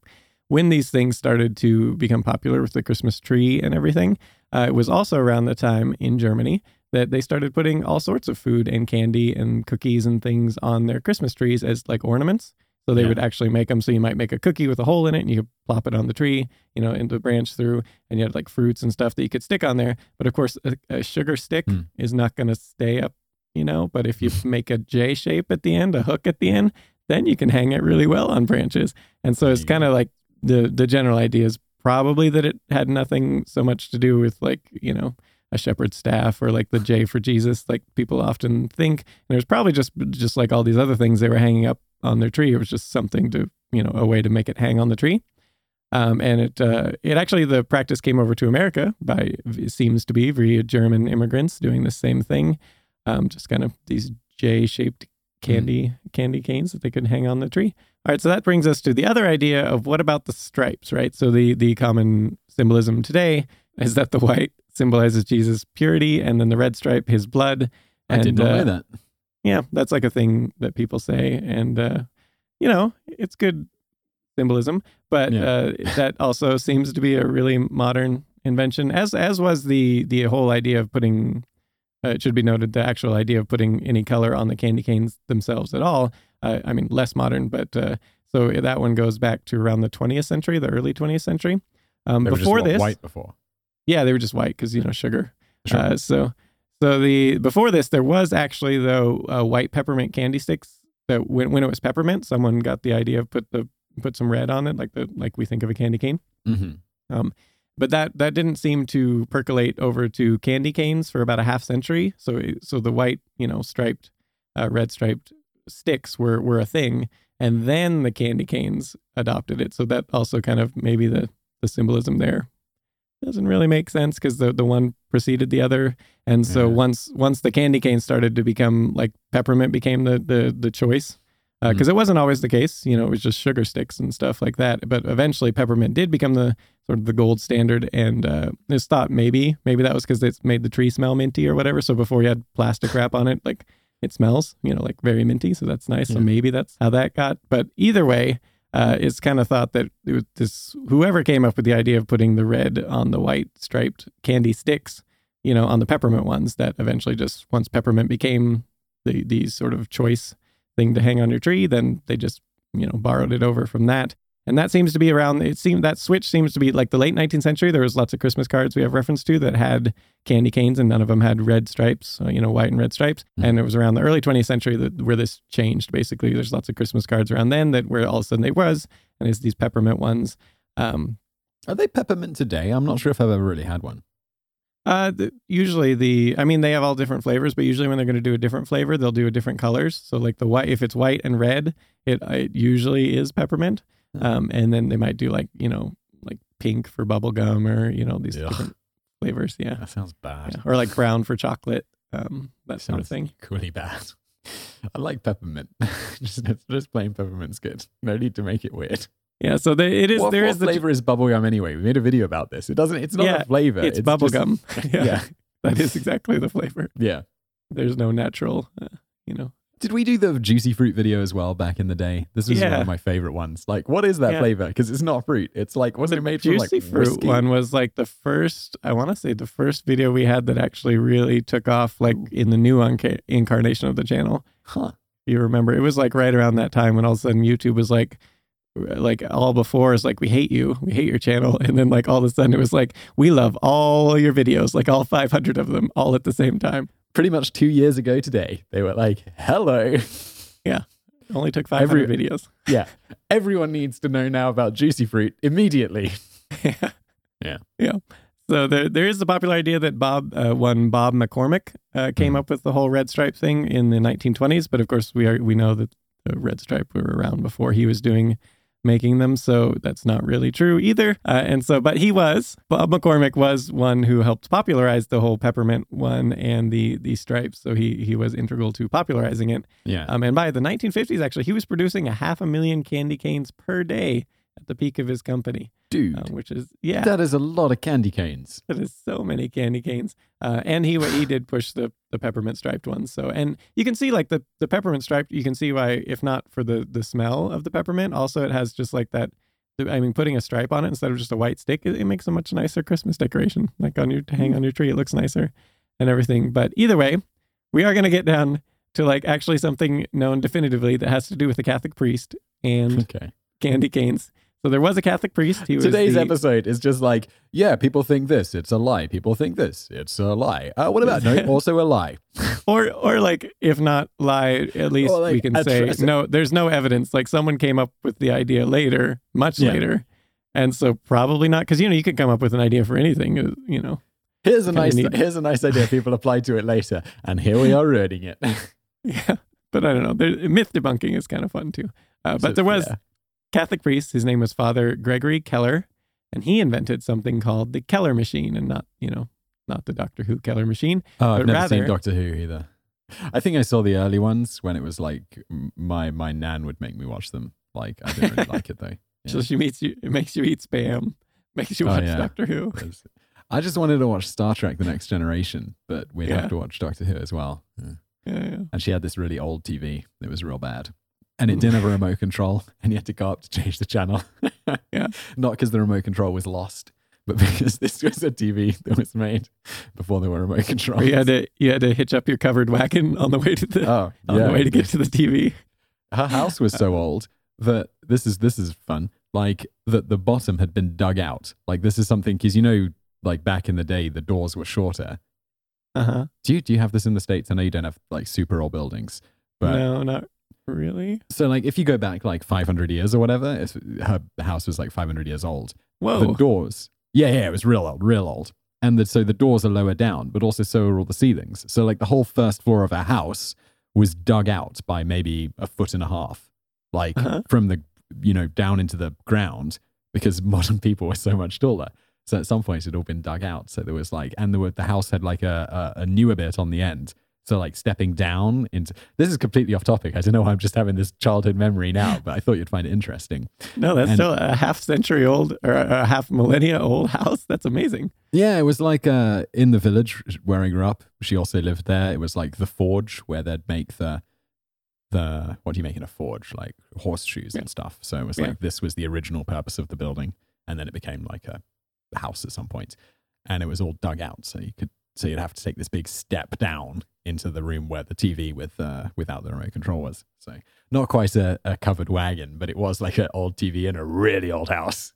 when these things started to become popular with the Christmas tree and everything, uh, it was also around the time in Germany that they started putting all sorts of food and candy and cookies and things on their Christmas trees as like ornaments. So they Yeah. would actually make them. So you might make a cookie with a hole in it, and you could plop it on the tree, you know, into the branch through, and you had like fruits and stuff that you could stick on there. But of course, a, a sugar stick Hmm. is not going to stay up, you know. But if you make a J shape at the end, a hook at the end, then you can hang it really well on branches. And so it's Yeah. kind of like the the general idea is probably that it had nothing so much to do with like you know a shepherd's staff or like the J for Jesus, like people often think. And there's probably just just like all these other things they were hanging up on their tree. It was just something to you know a way to make it hang on the tree. Um, and it uh, it actually the practice came over to America by it seems to be via German immigrants doing the same thing, um, just kind of these J shaped candy candy canes that they could hang on the tree. All right, so that brings us to the other idea of what about the stripes, right? So the the common symbolism today is that the white symbolizes Jesus' purity, and then the red stripe his blood. I didn't uh, know that. Yeah, that's like a thing that people say, and uh, you know, it's good symbolism, but Yeah. uh, that also seems to be a really modern invention, as as was the the whole idea of putting. Uh, it should be noted the actual idea of putting any color on the candy canes themselves at all. Uh, I mean, less modern, but uh, so that one goes back to around the 20th century, the early 20th century. Um, before this, white before. Yeah, they were just white because you know sugar. Sure. Uh, so, so the before this, there was actually though uh, white peppermint candy sticks. That when when it was peppermint, someone got the idea of put the put some red on it, like the like we think of a candy cane. hmm But that that didn't seem to percolate over to candy canes for about a half century. So so the white you know striped, uh, red striped sticks were were a thing, and then the candy canes adopted it. So that also kind of maybe the the symbolism there doesn't really make sense because the the one preceded the other, and so Yeah. once once the candy cane started to become like peppermint became the the the choice. Because it wasn't always the case, you know, it was just sugar sticks and stuff like that. But eventually, peppermint did become the sort of the gold standard. And uh, it's thought maybe maybe that was because it made the tree smell minty or whatever. So before you had plastic wrap on it, like it smells, you know, like very minty. So that's nice. So maybe that's how that got. But either way, uh, it's kind of thought that this whoever came up with the idea of putting the red on the white striped candy sticks, you know, on the peppermint ones. That eventually just once peppermint became the the sort of choice thing to hang on your tree, then they just you know borrowed it over from that. And that seems to be around. It seemed that switch seems to be like the late 19th century. There was lots of Christmas cards we have reference to that had candy canes, and none of them had red stripes. uh, You know, white and red stripes. Mhm. And it was around the early 20th century that where this changed. Basically, there's lots of Christmas cards around then that where all of a sudden it was, and it's these peppermint ones. Um, Are they peppermint today? I'm not sure if I've ever really had one. Uh, the, usually the, I mean, they have all different flavors, but usually when they're going to do a different flavor, they'll do a different colors. So like the white, if it's white and red, it, it usually is peppermint. Um, and then they might do like you know like pink for bubble gum or you know these Ugh. different flavors. Yeah. That sounds bad. yeah, or like brown for chocolate. Um, that sort of thing. Equally bad. I like peppermint. just, just plain peppermint's good. No need to make it weird. Yeah. So there, it is. what there what is the flavor is bubblegum anyway? We made a video about this. It doesn't. It's not Yeah, a flavor. it's, bubble just- gum. yeah, Yeah. that is exactly the flavor. Yeah. There's no natural, uh, you know. Did we do the juicy fruit video as well back in the day? This was one of my favorite ones. Like, what is that Yeah. flavor? Because it's not fruit. It's like, wasn't it made from like Juicy fruit whiskey? one was like the first. I want to say the first video we had that actually really took off, like in the new unca- incarnation of the channel. Huh. you remember it was like right around that time when all of a sudden youtube was like like all before is like we hate you we hate your channel and then like all of a sudden it was like we love all your videos like all 500 of them all at the same time Pretty much two years ago today, they were like, hello. It only took 500 Every- videos yeah. Everyone needs to know now about juicy fruit immediately. yeah Yeah. yeah So there, there is the popular idea that Bob, uh, one Bob McCormick, uh, came Mhm. up with the whole red stripe thing in the 1920s. But of course, we are we know that the red stripe were around before he was doing making them, so that's not really true either. Uh, and so, but he was Bob McCormick was one who helped popularize the whole peppermint one and the the stripes. So he he was integral to popularizing it. Yeah. Um, and by the 1950s, actually, he was producing a half a million candy canes per day the peak of his company, Dude, um, which is yeah. that is a lot of candy canes. That is so many candy canes. Uh, and he he did push the the peppermint striped ones. So and you can see like the the peppermint striped. You can see why, if not for the the smell of the peppermint, also it has just like that. I mean, putting a stripe on it instead of just a white stick, it, it makes a much nicer Christmas decoration. Like on your to hang on your tree, it looks nicer and everything. But either way, we are going to get down to like actually something known definitively that has to do with the Catholic priest and Okay. candy canes. So there was a Catholic priest. He was Today's the- episode is just like, yeah, people think this, it's a lie. People think this, it's a lie. Uh, what about no? Also a lie. or or like if not lie at least like, we can say tr- no there's no evidence like someone came up with the idea later much Yeah. later and so probably not because you know you could come up with an idea for anything uh, you know Here's a nice, neat. here's a nice idea. People apply to it later, and here we are ruining it. yeah but i don't know there, myth debunking is kind of fun too uh, but So, there was yeah. Catholic priest his name was father gregory keller and he invented something called the keller machine and not you know not the doctor who keller machine Oh, I've never seen Doctor Who either. I think I saw the early ones when it was like my my nan would make me watch them. Like I didn't really like it though. Yeah. so she meets you it makes you eat spam makes you Oh, watch yeah. doctor who I just wanted to watch Star Trek: The Next Generation, but we'd Yeah. have to watch Doctor Who as well. Yeah. And she had this really old TV that was real bad. And it didn't have a remote control, and you had to go up to change the channel. Yeah. Not because the remote control was lost, but because this was a TV that was made before there were remote controls. You had to you had to hitch up your covered wagon on the way to the oh, on yeah. the way to get to the TV. her house was so old that this is this is fun. Like that the bottom had been dug out. Like this is something because you know, like back in the day, the doors were shorter. Uh huh. Do you do you have this in the states? I know you don't have like super old buildings, but No, not really. so like if you go back like 500 years or whatever, if her house was like 500 years old, the doors, yeah, yeah, it was real old, real old, and the, so the doors are lower down, but also so are all the ceilings. So like the whole first floor of her house was dug out by maybe a foot and a half, like Uh-huh. from the you know down into the ground because modern people were so much taller. So at some point it had all been dug out. So there was like, and there were the house had like a, a a newer bit on the end. So like stepping down into this is completely off topic. I don't know why I'm just having this childhood memory now, but I thought you'd find it interesting. no, that's and- still a half century old or a half millennia old house. That's amazing. Yeah, it was like uh, in the village where I grew up. She also lived there. It was like the forge where they'd make the the what do you make in a forge like horseshoes Yeah. and stuff. So it was Yeah. like this was the original purpose of the building, and then it became like a house at some point, and it was all dug out. So you could so you'd have to take this big step down into the room where the TV with uh, without the remote control was. So not quite a, a covered wagon, but it was like an old TV in a really old house.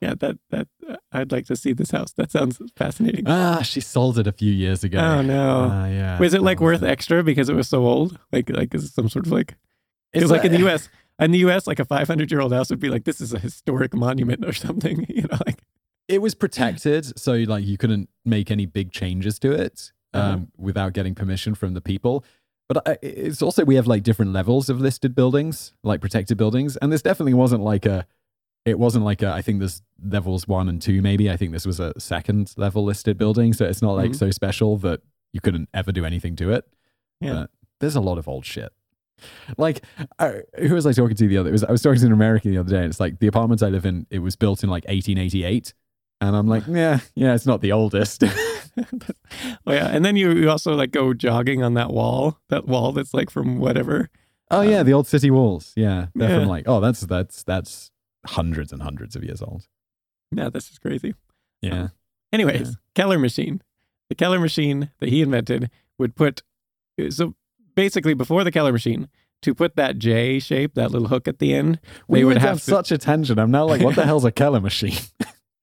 Yeah, that that uh, I'd like to see this house. That sounds fascinating. Ah, she sold it a few years ago. Oh no. Ah, yeah. Was it like worth it. extra because it was so old? Like like is it some sort of like It's because like in the U.S. in the U.S. like a 500 year old house would be like this is a historic monument or something. You know, like It was protected, so like you couldn't make any big changes to it um, Uh-huh. without getting permission from the people. But I, it's also we have like different levels of listed buildings, like protected buildings, and this definitely wasn't like a. It wasn't like a. I think there's levels one and two, maybe. I think this was a second level listed building, so it's not like Mhm. so special that you couldn't ever do anything to it. Yeah. But there's a lot of old shit. Like, uh, who was I talking to the other? It was I was talking to an American the other day, and it's like the apartment I live in. It was built in like 1888, and I'm like, yeah, yeah, it's not the oldest. oh yeah, and then you, you also like go jogging on that wall, that wall that's like from whatever. oh yeah, um, the old city walls. Yeah, they're Yeah. from like, oh, that's that's that's hundreds and hundreds of years old. Yeah, this is crazy. Yeah, um, Anyways, Yeah. Keller machine. The Keller machine that he invented would put so basically before the Keller machine to put that J shape, that little hook at the end. we would have, have to- such a tangent. I'm now like, what the hell's a Keller machine?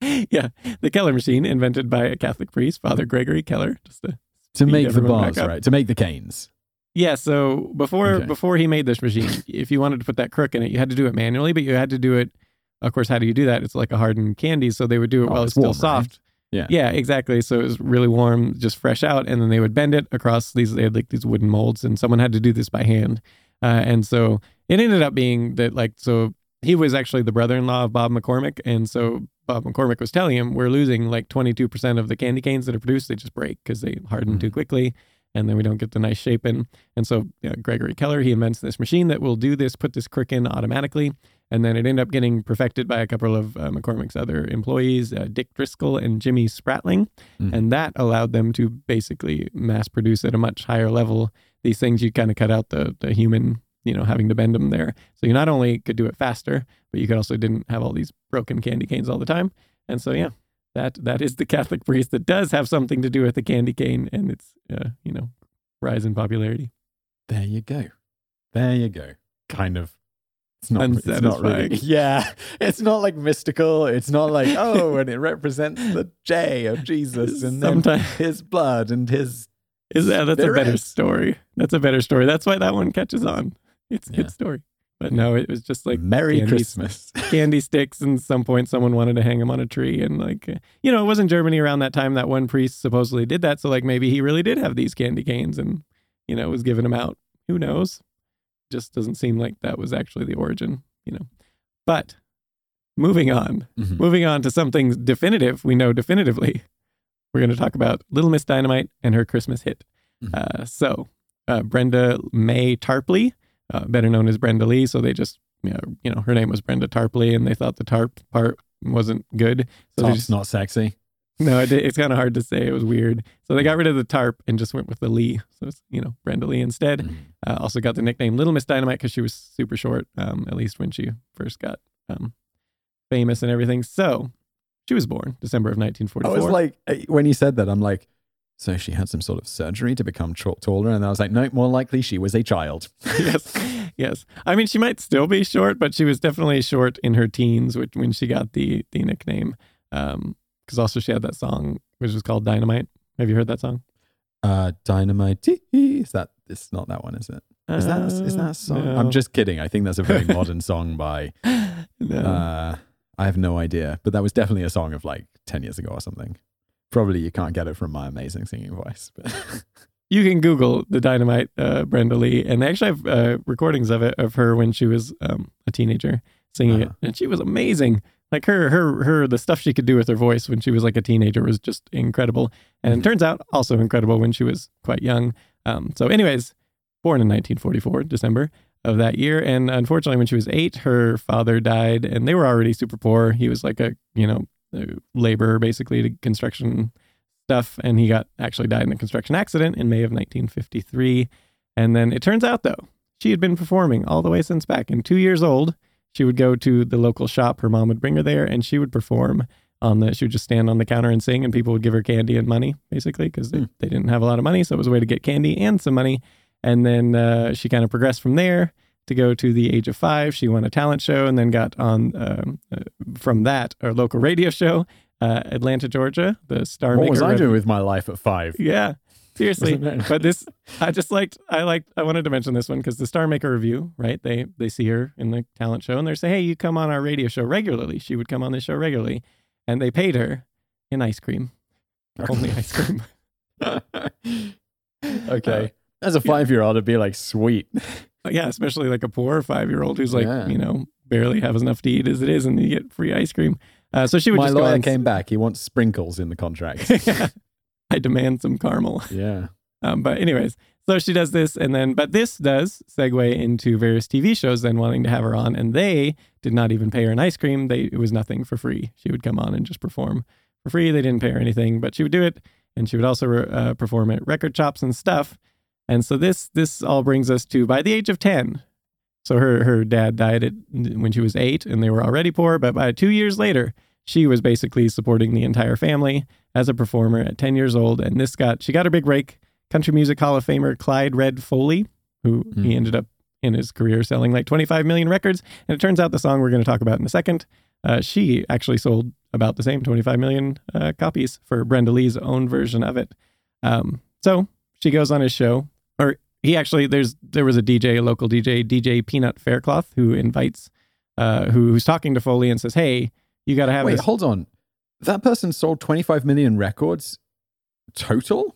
yeah, the Keller machine invented by a Catholic priest, Father Gregory Keller. Just to to make the bars, right? To make the canes. Yeah, so before Okay. before he made this machine, if you wanted to put that crook in it, you had to do it manually, but you had to do it. Of course, how do you do that? It's like a hardened candy, so they would do it Oh, while it's still warm, right? soft. Yeah. Yeah, exactly. So it was really warm, just fresh out, and then they would bend it across these. They had like these wooden molds, and someone had to do this by hand. Uh, and so it ended up being that like so he was actually the brother-in-law of Bob McCormick, and so Bob McCormick was telling him we're losing like 22% of the candy canes that are produced. They just break because they harden too Mhm. quickly, and then we don't get the nice shape in. And so yeah, Gregory Keller he invents this machine that will do this, put this crick in automatically, and then it ended up getting perfected by a couple of uh, McCormick's other employees, uh, Dick Driscoll and Jimmy Spratling, Mhm. and that allowed them to basically mass produce at a much higher level these things. You kind of cut out the the human, you know, having to bend them there. So you not only could do it faster, but you could also didn't have all these broken candy canes all the time. And so yeah, that that is the Catholic priest that does have something to do with the candy cane and its uh, you know rise in popularity. There you go. There you go. Kind of. It's not, it's not really. Yeah. It's not like mystical. It's not like, oh, and it represents the J of Jesus and then Sometimes his blood and his. is that that's a better story. That's a better story. That's why that one catches on. It's a Yeah. good story. But no, it was just like Merry candy- Christmas. candy sticks and some point someone wanted to hang them on a tree and like uh, you know it was in germany around that time that one priest supposedly did that so like maybe he really did have these candy canes and you know was giving them out who knows just doesn't seem like that was actually the origin you know but moving on Mhm. moving on to something definitive we know definitively we're going to talk about little miss dynamite and her christmas hit Mhm. uh, so uh, brenda mae tarpley uh, better known as brenda lee so they just you know, you know her name was brenda tarpley and they thought the tarp part wasn't good so Top's just not sexy. no it, it's kind of hard to say it was weird so they got rid of the tarp and just went with the lee so it's you know brenda lee instead Mhm. uh, also got the nickname Little Miss Dynamite because she was super short, um, at least when she first got um, famous and everything. So she was born December of I 1944. was like, eh, when you said that, I'm like, so she had some sort of surgery to become taller. And I was like, no, more likely she was a child. yes, yes. I mean, she might still be short, but she was definitely short in her teens when, when she got the the nickname. Because also she had that song which was called Dynamite. Have you heard that song? Uh, Dynamite. Is that, it's not that one, is it? Is that, is that a song? Uh, I'm just kidding. I think that's a very modern song by, no. uh, I have no idea, but that was definitely a song of like 10 years ago or something. Probably you can't get it from my amazing singing voice, but you can Google the Dynamite uh, Brenda Lee, and they actually have uh, recordings of it of her when she was um, a teenager singing Uh-huh. it, and she was amazing. Like her, her, her, the stuff she could do with her voice when she was like a teenager was just incredible, and it turns out also incredible when she was quite young. Um, so, anyways, born in 1944, December of that year, and unfortunately, when she was eight, her father died, and they were already super poor. He was like a you know a laborer basically to construction stuff, and he got actually died in a construction accident in May of 1953. And then it turns out though, she had been performing all the way since back in two years old. She would go to the local shop. Her mom would bring her there, and she would perform on the. She would just stand on the counter and sing, and people would give her candy and money, basically, because they, Hmm. they didn't have a lot of money, so it was a way to get candy and some money. And then uh, she kind of progressed from there to go to the age of five. She won a talent show, and then got on um, uh, from that a local radio show, uh, Atlanta, Georgia. The Star what was I doing with my life at five? yeah, seriously. But this, I just liked. I liked. I wanted to mention this one because the Star Maker review, right? They they see her in the talent show and they say, "Hey, you come on our radio show regularly." She would come on this show regularly, and they paid her in ice cream, only ice cream. okay. As a five year old, it'd be like, sweet. Yeah, especially like a poor five year old who's like, Yeah. you know, barely has enough to eat as it is, and you get free ice cream. Uh, so she would My just go lawyer on. came back. He wants sprinkles in the contract. I demand some caramel. yeah. Um, but anyways, so she does this, and then but this does segue into various TV shows then wanting to have her on, and they did not even pay her an ice cream. They it was nothing for free. She would come on and just perform for free. They didn't pay her anything, but she would do it, and she would also uh, perform at record shops and stuff. And so this this all brings us to by the age of ten. So her her dad died at, when she was eight, and they were already poor. But by two years later, she was basically supporting the entire family as a performer at ten years old. And this got she got her big break country music hall of famer Clyde Red Foley, who he Mhm. ended up in his career selling like 25 million records. And it turns out the song we're going to talk about in a second, uh, she actually sold about the same 25 million uh, copies for Brenda Lee's own version of it. Um, so she goes on his show, he actually there's there was a DJ, a local DJ, DJ Peanut Faircloth, who invites, uh, who, who's talking to Foley and says, "Hey, you got to have Wait, this." hold on. that person sold 25 million records total.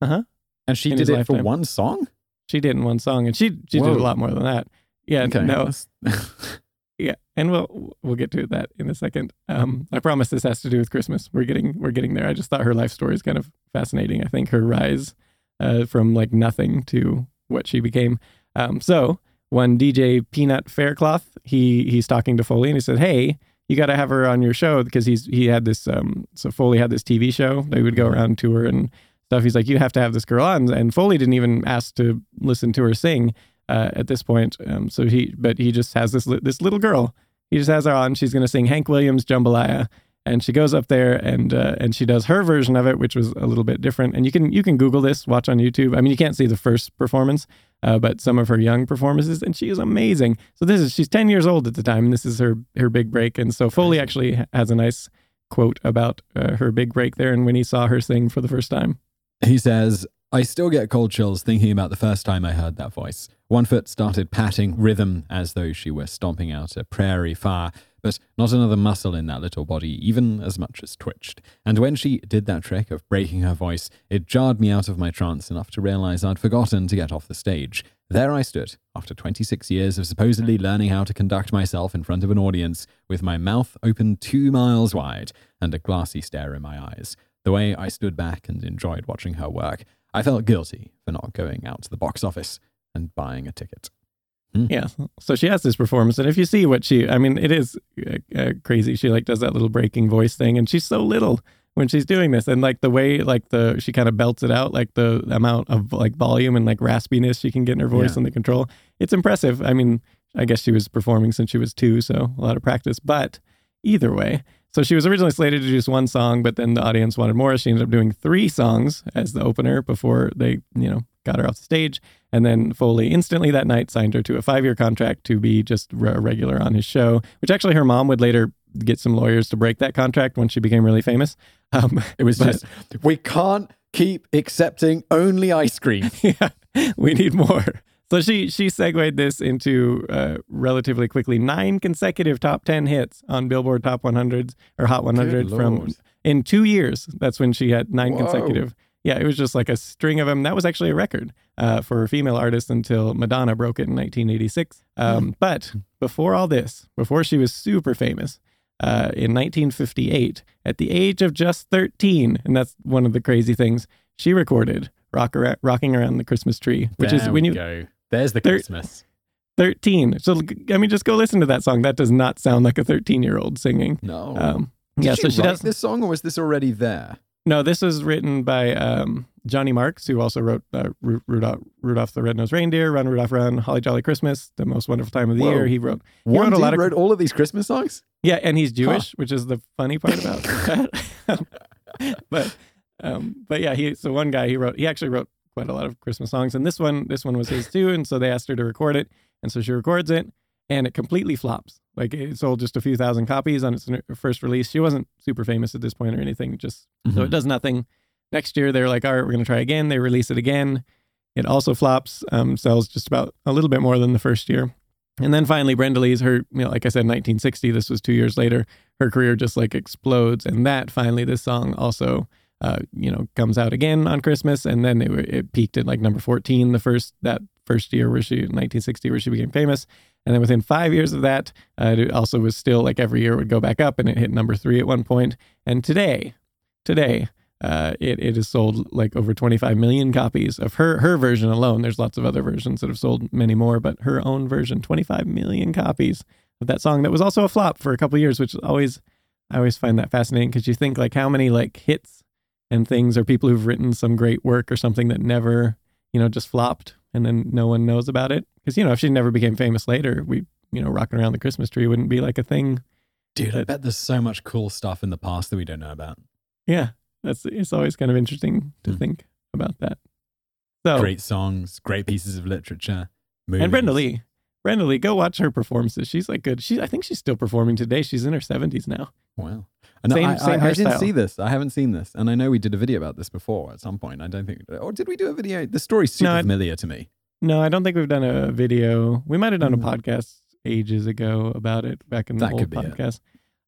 Uh huh. And she did it for one song. She did in one song, and she she did a lot more than that. Yeah, Okay. no, yeah, and we'll we'll get to that in a second. Um, I promise this has to do with Christmas. We're getting we're getting there. I just thought her life story is kind of fascinating. I think her rise uh, from like nothing to what she became. Um, so one DJ Peanut Faircloth, he he's talking to Foley and he said, "Hey, you got to have her on your show because he's he had this um so Foley had this TV show. They would go around tour and stuff. He's like, you have to have this girl on, and Foley didn't even ask to listen to her sing uh, at this point. Um, so he, but he just has this this little girl. He just has her on. She's going to sing Hank Williams Jambalaya, and she goes up there and uh, and she does her version of it, which was a little bit different. And you can you can Google this, watch on YouTube. I mean, you can't see the first performance, uh, but some of her young performances, and she is amazing. So this is she's ten years old at the time, and this is her her big break. And so Foley actually has a nice quote about uh, her big break there, and when he saw her sing for the first time. He says, I still get cold chills thinking about the first time I heard that voice. One foot started patting rhythm as though she were stomping out a prairie fire, but not another muscle in that little body even as much as twitched. And when she did that trick of breaking her voice, it jarred me out of my trance enough to realize I'd forgotten to get off the stage. There I stood, after 26 years of supposedly learning how to conduct myself in front of an audience, with my mouth open two miles wide and a glassy stare in my eyes. The way I stood back and enjoyed watching her work, I felt guilty for not going out to the box office and buying a ticket. Yeah. So she has this performance, and if you see what she, I mean, it is uh, uh, crazy. She like does that little breaking voice thing, and she's so little when she's doing this, and like the way like the she kind of belts it out, like the amount of like volume and like raspiness she can get in her voice Yeah. and the control. It's impressive. I mean, I guess she was performing since she was two, so a lot of practice. But either way, so she was originally slated to do just one song, but then the audience wanted more. She ended up doing three songs as the opener before they, you know, got her off the stage. And then Foley instantly that night signed her to a five year contract to be just a regular on his show, which actually her mom would later get some lawyers to break that contract when she became really famous. Um, It was just, we can't keep accepting only ice cream. yeah, we need more. So she she segued this into uh, relatively quickly nine consecutive top ten hits on Billboard Top 100s or Hot 100 from Lord. in two years. That's when she had nine Whoa. consecutive. Yeah, it was just like a string of them. That was actually a record uh, for a female artist until Madonna broke it in 1986. Um, But before all this, before she was super famous, uh, in 1958, at the age of just 13, and that's one of the crazy things, she recorded Rock Rocking Around the Christmas Tree, which is when you go. There's the There- Christmas. 13. So, I mean, just go listen to that song. That does not sound like a 13 year old singing. No. Um, yeah, so she write does. this song, or was this already there? No, this was written by um, Johnny Marks, who also wrote uh, Ru- Rudolph, Rudolph the Red-Nosed Reindeer, Run Rudolph Run, Holly Jolly Christmas, The Most Wonderful Time of the Whoa. Year. He wrote, He One wrote a lot of- wrote all of these Christmas songs. yeah, and he's Jewish, which is the funny part about that. but, um, but yeah, he so one guy he wrote, he actually wrote quite a lot of Christmas songs, and this one, this one was his too, and so they asked her to record it, and so she records it, and it completely flops. Like it sold just a few thousand copies on its first release. She wasn't super famous at this point or anything, just so it Mhm. does nothing. Next year, they're like, all right, we're going to try again. They release it again. It also flops, um, sells just about a little bit more than the first year. And then finally, Brenda Lee's her, you know, like I said, 1960, this was two years later, her career just like explodes. And that finally, this song also, uh, you know, comes out again on Christmas. And then it, it peaked at like number 14 the first, that first year where she, 1960, where she became famous. And then within five years of that, uh, it also was still like every year would go back up and it hit number three at one point. And today, today, uh, it, it has sold like over 25 million copies of her her version alone. There's lots of other versions that have sold many more, but her own version, 25 million copies of that song that was also a flop for a couple years, which always I always find that fascinating because you think like how many like hits and things are people who've written some great work or something that never you know just flopped and then no one knows about it because you know if she never became famous later, we you know rocking around the Christmas tree wouldn't be like a thing. Dude, I bet there's so much cool stuff in the past that we don't know about. Yeah, that's it's always kind of interesting to Hmm. think about that. So Great songs, great pieces of literature. Movies. And Brenda Lee. Brenda Lee, go watch her performances. She's like good. She I think she's still performing today. She's in her 70s now. Wow. And Same- I, same I, I didn't see this. I haven't seen this. And I know we did a video about this before at some point. I don't think, or did we do a video? The story's super No, familiar to me. No, I don't think we've done a video. We might have done a Mm. podcast ages ago about it back in the That old could be podcast.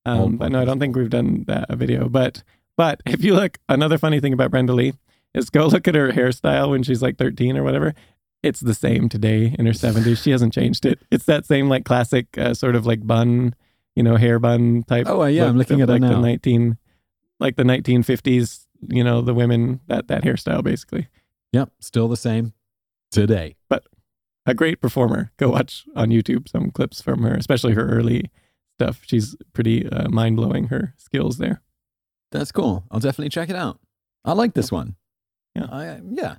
Um, Old but no, I don't think we've done that a video. But but if you look, another funny thing about Brenda Lee is go look at her hairstyle when she's like 13 or whatever. It's the same today in her 70s. She hasn't changed it. It's that same like classic uh, sort of like bun, you know, hair bun type. Oh, yeah, I'm looking at like now. the 19, like the 1950s. You know, the women that that hairstyle basically. Yep, still the same today. But a great performer. Go watch on YouTube some clips from her, especially her early stuff. She's pretty uh, mind blowing her skills there. That's cool. I'll definitely check it out. I like this one. Yeah. I, yeah.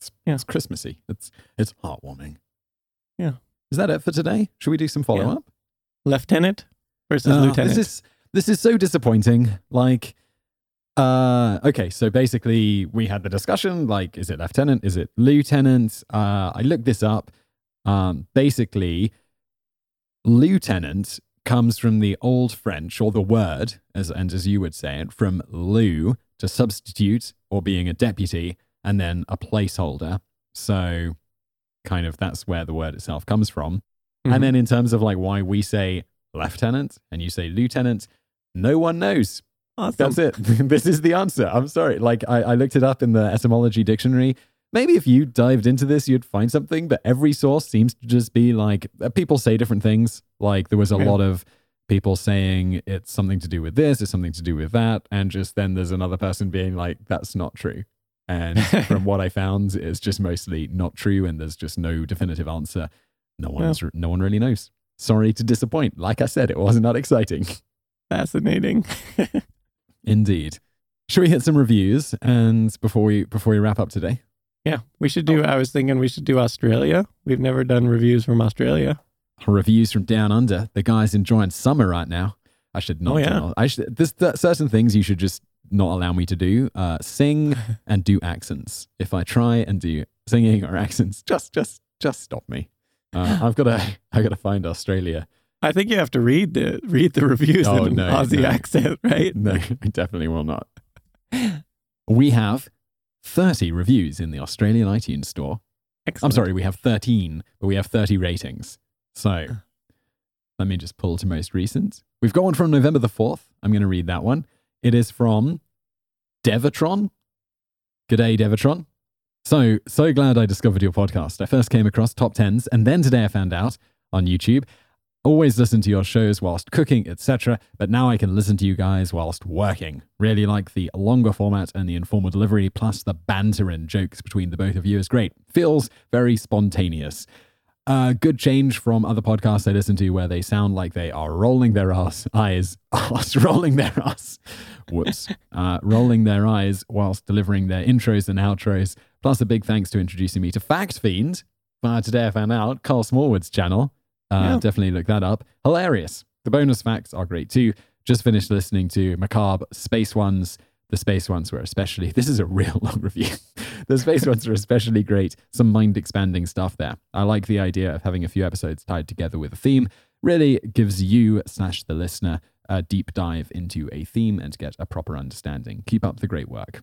It's, Yeah. it's Christmassy. It's it's heartwarming. Yeah. Is that it for today? Should we do some follow up? Lieutenant versus Uh, lieutenant. This is this is so disappointing. Like, uh, okay, so basically we had the discussion. Like, is it lieutenant? Is it lieutenant? Uh, I looked this up. Um, basically, lieutenant comes from the old French or the word, as and as you would say it, from lieu to substitute or being a deputy, and then a placeholder. So, kind of that's where the word itself comes from. Mhm. And then in terms of like why we say lieutenant and you say lieutenant, no one knows. awesome. That's it. this is the answer. I'm sorry. Like I, I looked it up in the etymology dictionary. Maybe if you dived into this, you'd find something, but every source seems to just be like uh, people say different things. Like there was a Yeah. lot of people saying it's something to do with this, it's something to do with that. And just then there's another person being like, that's not true. And from what I found, it's just mostly not true. And there's just no definitive answer. No one's, no one really knows. Sorry to disappoint. Like I said, it wasn't that exciting. Fascinating. Indeed. Should we hit some reviews and before we before we wrap up today? yeah, we should do. I was thinking we should do Australia. We've never done reviews from Australia. Reviews from down under. The guys enjoying summer right now. I should not. Oh, yeah. all- I should. There's th- certain things you should just not allow me to do. Uh, sing and do accents. If I try and do singing or accents, just just just stop me. Uh, I've got to. I got to find Australia. I think you have to read the read the reviews Oh, in no, Aussie no. accent, right? No, I definitely will not. We have 30 reviews in the Australian iTunes store. I'm sorry, we have 13, but we have 30 ratings. So let me just pull to most recent. We've got one from November the 4th. I'm going to read that one. It is from Devatron. G'day, Devatron. So, so glad I discovered your podcast. I first came across top 10s, and then today I found out on YouTube. Always listen to your shows whilst cooking, etc. But now I can listen to you guys whilst working. Really like the longer format and the informal delivery, plus the banter and jokes between the both of you is great. Feels very spontaneous. Uh, good change from other podcasts I listen to where they sound like they are rolling their ass, eyes, rolling their ass, whoops, uh, rolling their eyes whilst delivering their intros and outros. Plus, a big thanks to introducing me to Fact Fiend. Uh, today I found out Karl Smallwood's channel. Uh, Yeah. Definitely look that up. Hilarious. The bonus facts are great too. Just finished listening to Macabre Space Ones. The space ones were especially, this is a real long review. the space ones are especially great. Some mind expanding stuff there. I like the idea of having a few episodes tied together with a theme. Really gives you, slash the listener, a deep dive into a theme and get a proper understanding. Keep up the great work.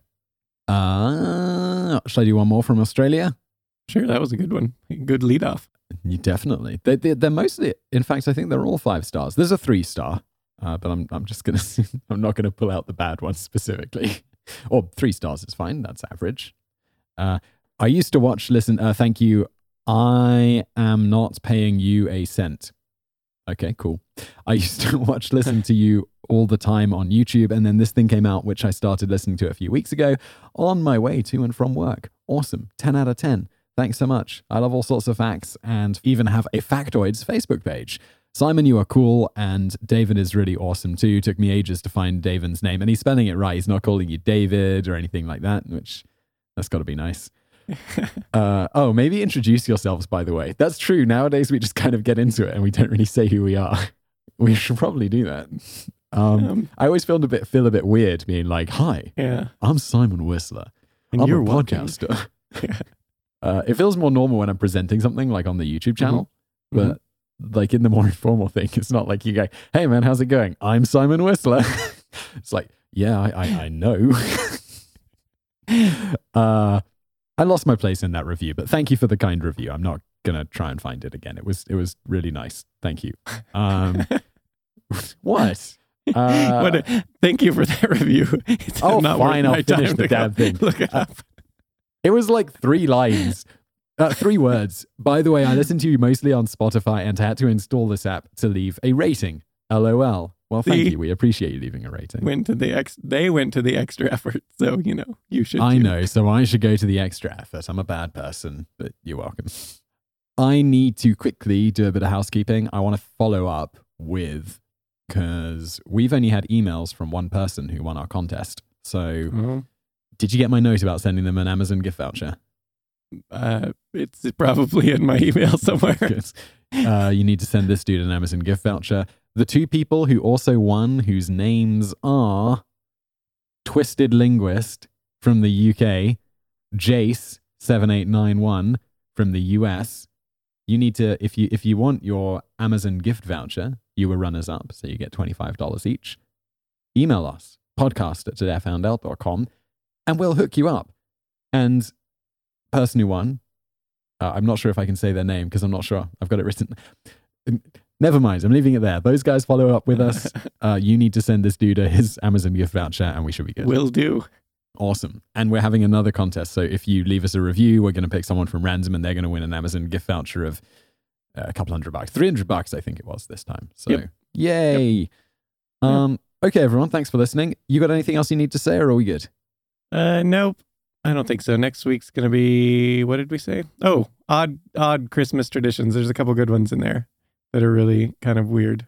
Uh, shall I do one more from Australia? Sure, that was a good one. Good lead off. You definitely. They, they, they're mostly, in fact, I think they're all five stars. There's a three star, uh, but I'm, I'm just going to, I'm not going to pull out the bad ones specifically. or three stars is fine. That's average. Uh, I used to watch, listen, uh, thank you. I am not paying you a cent. Okay, cool. I used to watch, listen to you all the time on YouTube. And then this thing came out, which I started listening to a few weeks ago on my way to and from work. Awesome. 10 out of 10. Thanks so much. I love all sorts of facts and even have a Factoids Facebook page. Simon, you are cool, and David is really awesome too. Took me ages to find David's name, and he's spelling it right. He's not calling you David or anything like that, which that's got to be nice. uh, oh, maybe introduce yourselves, by the way. That's true. Nowadays, we just kind of get into it and we don't really say who we are. We should probably do that. Um, Um, I always feel a bit feel a bit weird being like, "Hi, yeah. I'm Simon Whistler. And I'm you're a podcaster." Uh, it feels more normal when I'm presenting something like on the YouTube channel, Mhm. but like in the more informal thing, it's not like you go, "Hey man, how's it going? I'm Simon Whistler." it's like, yeah, I I, I know. uh, I lost my place in that review, but thank you for the kind review. I'm not gonna try and find it again. It was it was really nice. Thank you. Um, what? Uh, What a- thank you for that review. It's Oh, not fine, I'll finish the damn thing. Look it Uh, up. It was like three lines, uh, three words. By the way, I listen to you mostly on Spotify and had to install this app to leave a rating. LOL. Well, thank See? you. We appreciate you leaving a rating. Went to the ex. They went to the extra effort, so you know you should. I too. know, so I should go to the extra effort. I'm a bad person, but you're welcome. I need to quickly do a bit of housekeeping. I want to follow up with because we've only had emails from one person who won our contest. So, Well, did you get my note about sending them an Amazon gift voucher? uh, it's probably in my email somewhere. Uh, you need to send this dude an Amazon gift voucher. The two people who also won, whose names are Twisted Linguist from the UK, Jace7891 from the US. You need to, if you if you want your Amazon gift voucher, you were runners up, so you get $25 each. Email us, podcast at todayfoundout.com, and we'll hook you up. And person who won, uh, I'm not sure if I can say their name because I'm not sure. I've got it written. Never mind. I'm leaving it there. Those guys follow up with us. Uh, you need to send this dude his Amazon gift voucher, and we should be good. Will do. awesome. And we're having another contest. So if you leave us a review, we're going to pick someone from random, and they're going to win an Amazon gift voucher of uh, a couple hundred bucks, three hundred bucks, I think it was this time. So Yep. yay. Um. Okay, everyone. Thanks for listening. You got anything else you need to say, or are we good? Uh, nope. I don't think so. Next week's gonna be what did we say? Oh, odd, odd Christmas traditions. There's a couple good ones in there that are really kind of weird,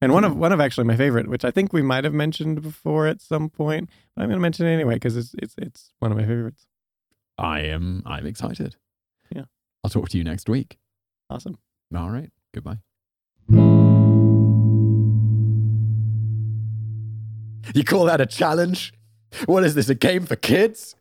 and one of hmm. one of actually my favorite, which I think we might have mentioned before at some point. But I'm gonna mention it anyway because it's it's it's one of my favorites. I am. I'm excited. Yeah. I'll talk to you next week. Awesome. All right. Goodbye. You call that a challenge? What is this, a game for kids?